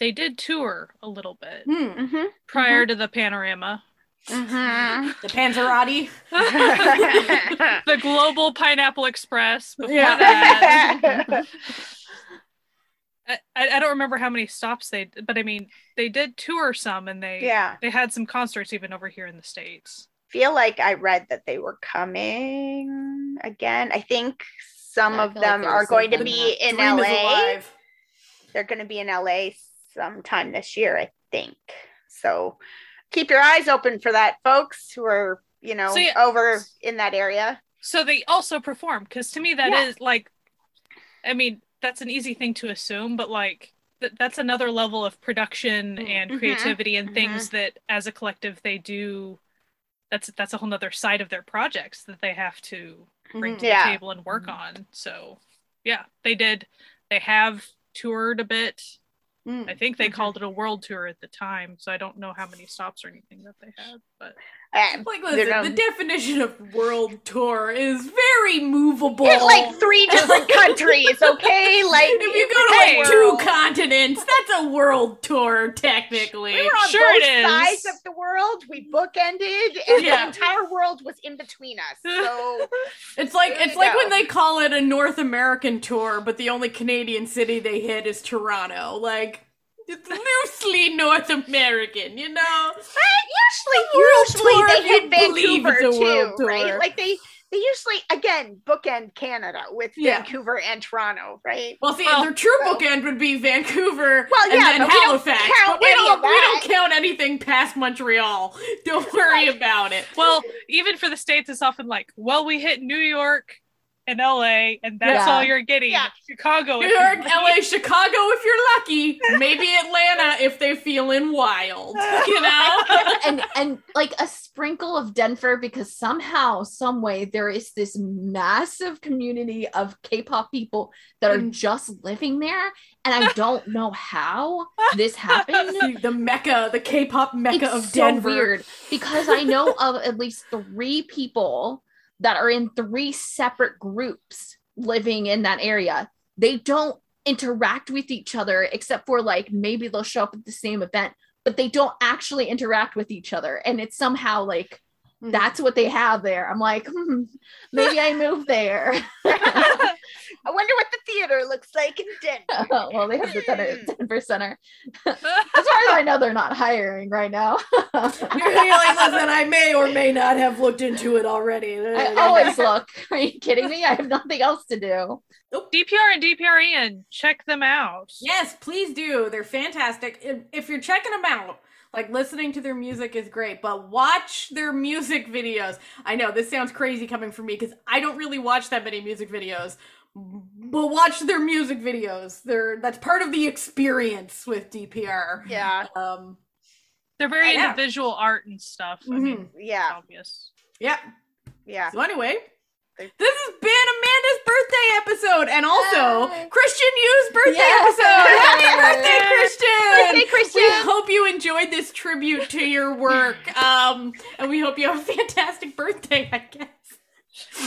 Speaker 4: they did tour a little bit
Speaker 1: hmm.
Speaker 2: Mhm,
Speaker 4: prior to the panorama.
Speaker 2: mhm.
Speaker 1: the panzerotti
Speaker 4: the Global Pineapple Express. Before
Speaker 1: Yeah.
Speaker 4: that, I, I I don't remember how many stops they, but I mean, they did tour some, and they
Speaker 2: yeah.
Speaker 4: they had some concerts even over here in the states.
Speaker 2: feel like I read that they were coming again. I think some
Speaker 3: I
Speaker 2: of
Speaker 3: feel like
Speaker 2: them are going to be in
Speaker 1: Dream
Speaker 2: LA. They're going to be in LA sometime this year, I think. So keep your eyes open for that, folks who are, you know,
Speaker 4: So, yeah.
Speaker 2: over in that area.
Speaker 4: So they also perform because to me that is
Speaker 2: Yeah.
Speaker 4: like, I mean, that's an easy thing to assume, but like th- that's another level of production
Speaker 1: Mm.
Speaker 4: and
Speaker 2: Mhm,
Speaker 4: creativity and things that as a collective they do. That's that's a whole nother side of their projects that they have to bring
Speaker 1: Mhm.
Speaker 4: to
Speaker 2: Yeah.
Speaker 4: the table and work on. So yeah, they did. They have toured a bit.
Speaker 1: Mm.
Speaker 4: I think they
Speaker 2: Mhm.
Speaker 4: called it a world tour at the time, so I don't know how many stops or anything that they had, but
Speaker 2: Uh,
Speaker 1: Like, listen,
Speaker 2: not-
Speaker 1: the definition of world tour is very movable.
Speaker 2: in like three different countries, okay? Like
Speaker 1: if you go to
Speaker 4: Hey.
Speaker 1: like two continents, that's a world tour, technically.
Speaker 2: we were on
Speaker 4: Sure
Speaker 2: both
Speaker 4: it is.
Speaker 2: sides of the world. We bookended, and
Speaker 1: Yeah.
Speaker 2: the entire world was in between us. So
Speaker 1: It's like it's like
Speaker 2: go.
Speaker 1: when they call it a North American tour, but the only Canadian city they hit is Toronto. Like it's loosely North American, you know.
Speaker 2: usually,
Speaker 1: world
Speaker 2: usually
Speaker 1: tour
Speaker 2: they
Speaker 1: if you
Speaker 2: hit
Speaker 1: believe
Speaker 2: Vancouver
Speaker 1: it's a world
Speaker 2: too, right? Like they they usually again bookend Canada with
Speaker 1: Yeah.
Speaker 2: Vancouver and Toronto, right?
Speaker 1: Well, see,
Speaker 4: Well,
Speaker 1: their true
Speaker 2: so-
Speaker 1: bookend would be Vancouver
Speaker 2: Well,
Speaker 1: and
Speaker 2: yeah,
Speaker 1: then
Speaker 2: but we don't
Speaker 1: Halifax, but we don't we don't count anything past Montreal. Don't worry about it.
Speaker 4: well, even for the states, it's often like, well, we hit New York, and LA, and that's
Speaker 3: Yeah.
Speaker 4: all you're getting.
Speaker 2: Yeah.
Speaker 4: Chicago.
Speaker 1: New York. LA, Chicago if you're lucky. Maybe Atlanta if they're feeling wild. You know?
Speaker 3: and and like a sprinkle of Denver because somehow, some way, there is this massive community of K-pop people that are
Speaker 1: Mm.
Speaker 3: just living there, and I don't know how this happened.
Speaker 1: the Mecca, the K-pop Mecca
Speaker 3: it's
Speaker 1: of
Speaker 3: so
Speaker 1: Denver.
Speaker 3: weird because I know of at least three people that are in three separate groups living in that area. They don't interact with each other except for like maybe they'll show up at the same event, but they don't actually interact with each other. And it's somehow like
Speaker 2: Mhm.
Speaker 3: that's what they have there. I'm like, hmm, maybe I move there.
Speaker 2: I wonder what the theater looks like in Denver.
Speaker 3: well, they have the Denver, hmm. Denver Center. As far as I know, they're not hiring right now.
Speaker 1: You're, you're like, listen, I may or may not have looked into it already.
Speaker 3: I always look. Are you kidding me? I have nothing else to do.
Speaker 4: DPR and DPR Ian, check them out.
Speaker 1: Yes, please do. They're fantastic. If, if you're checking them out, like listening to their music is great, but watch their music videos. I know this sounds crazy coming from me because I don't really watch that many music videos. But watch their music videos. They're that's part of the experience with DPR.
Speaker 2: Yeah,
Speaker 1: Um
Speaker 4: They're very
Speaker 1: Yeah.
Speaker 4: into visual art and stuff. I mean,
Speaker 2: yeah,
Speaker 4: obvious.
Speaker 1: yeah.
Speaker 2: yeah.
Speaker 1: So anyway, this has been Amanda's birthday episode and also
Speaker 3: Yay.
Speaker 1: Christian Yu's birthday
Speaker 3: Yay.
Speaker 1: episode. Happy birthday, Christian!
Speaker 2: Birthday,
Speaker 1: Christian!
Speaker 2: Christian.
Speaker 1: We hope you enjoyed this tribute to your work. Um, and we hope you have a fantastic birthday, I guess.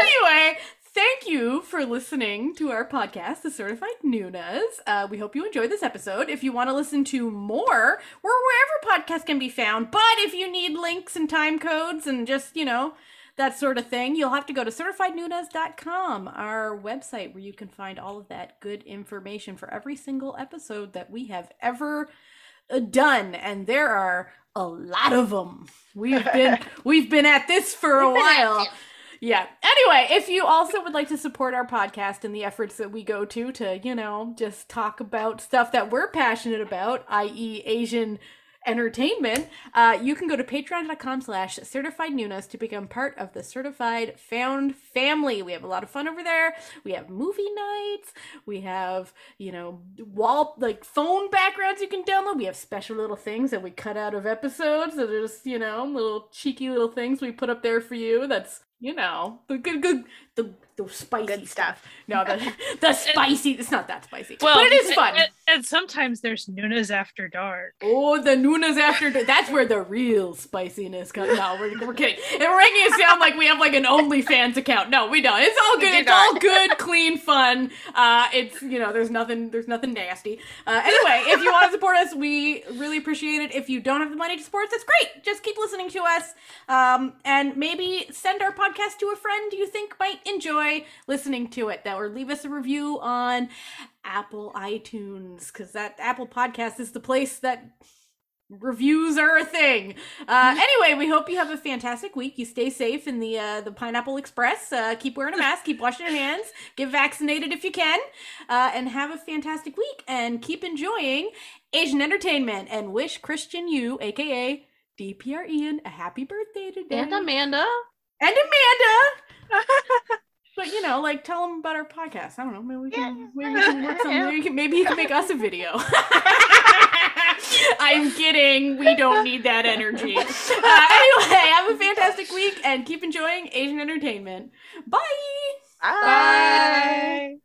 Speaker 1: anyway, thank you for listening to our podcast, The Certified Nunas. Uh, we hope you enjoyed this episode. If you want to listen to more, we're wherever podcasts can be found. But if you need links and time codes and just, you know, that sort of thing, you'll have to go to certifiednunas.com, our website where you can find all of that good information for every single episode that we have ever uh, done and there are a lot of them. We've been we've been at this for a while. Yeah. Anyway, if you also would like to support our podcast and the efforts that we go to to, you know, just talk about stuff that we're passionate about, i.e. Asian entertainment, uh, you can go to patreon.com slash certified nunas to become part of the certified found family. We have a lot of fun over there. We have movie nights. We have, you know, wall like phone backgrounds you can download. We have special little things that we cut out of episodes that are just, you know, little cheeky little things we put up there for you. That's you know the good good the the spicy
Speaker 2: Good
Speaker 1: stuff.
Speaker 2: stuff.
Speaker 1: No, the the spicy. It's not that spicy,
Speaker 4: Well,
Speaker 1: but it is fun.
Speaker 4: And, and sometimes there's Nunas after dark.
Speaker 1: Oh, the Nunas after dark. that's where the real spiciness comes. No, we're, we're kidding. And we're making it sound like we have like an OnlyFans account. No, we don't. It's all good.
Speaker 2: do
Speaker 1: It's all good, clean fun. Uh, it's you know, there's nothing, there's nothing nasty. Uh, anyway, if you want to support us, we really appreciate it. If you don't have the money to support us, that's great. Just keep listening to us, um, and maybe send our podcast to a friend you think might enjoy listening to it. That or leave us a review on Apple iTunes because that Apple Podcast is the place that reviews are a thing. Uh, anyway, we hope you have a fantastic week. You stay safe in the uh, the Pineapple Express. Uh, keep wearing a mask. Keep washing your hands. Get vaccinated if you can, uh, and have a fantastic week. And keep enjoying Asian entertainment. And wish Christian Yu, aka DPR Ian, a happy birthday today.
Speaker 3: And Amanda.
Speaker 1: And Amanda. But you know, like tell them about our podcast. I don't know. Maybe we can, maybe we can work something. Maybe, maybe you can make us a video. I'm kidding. We don't need that energy. Uh, anyway, have a fantastic week and keep enjoying Asian entertainment. Bye.
Speaker 2: Bye.
Speaker 4: Bye.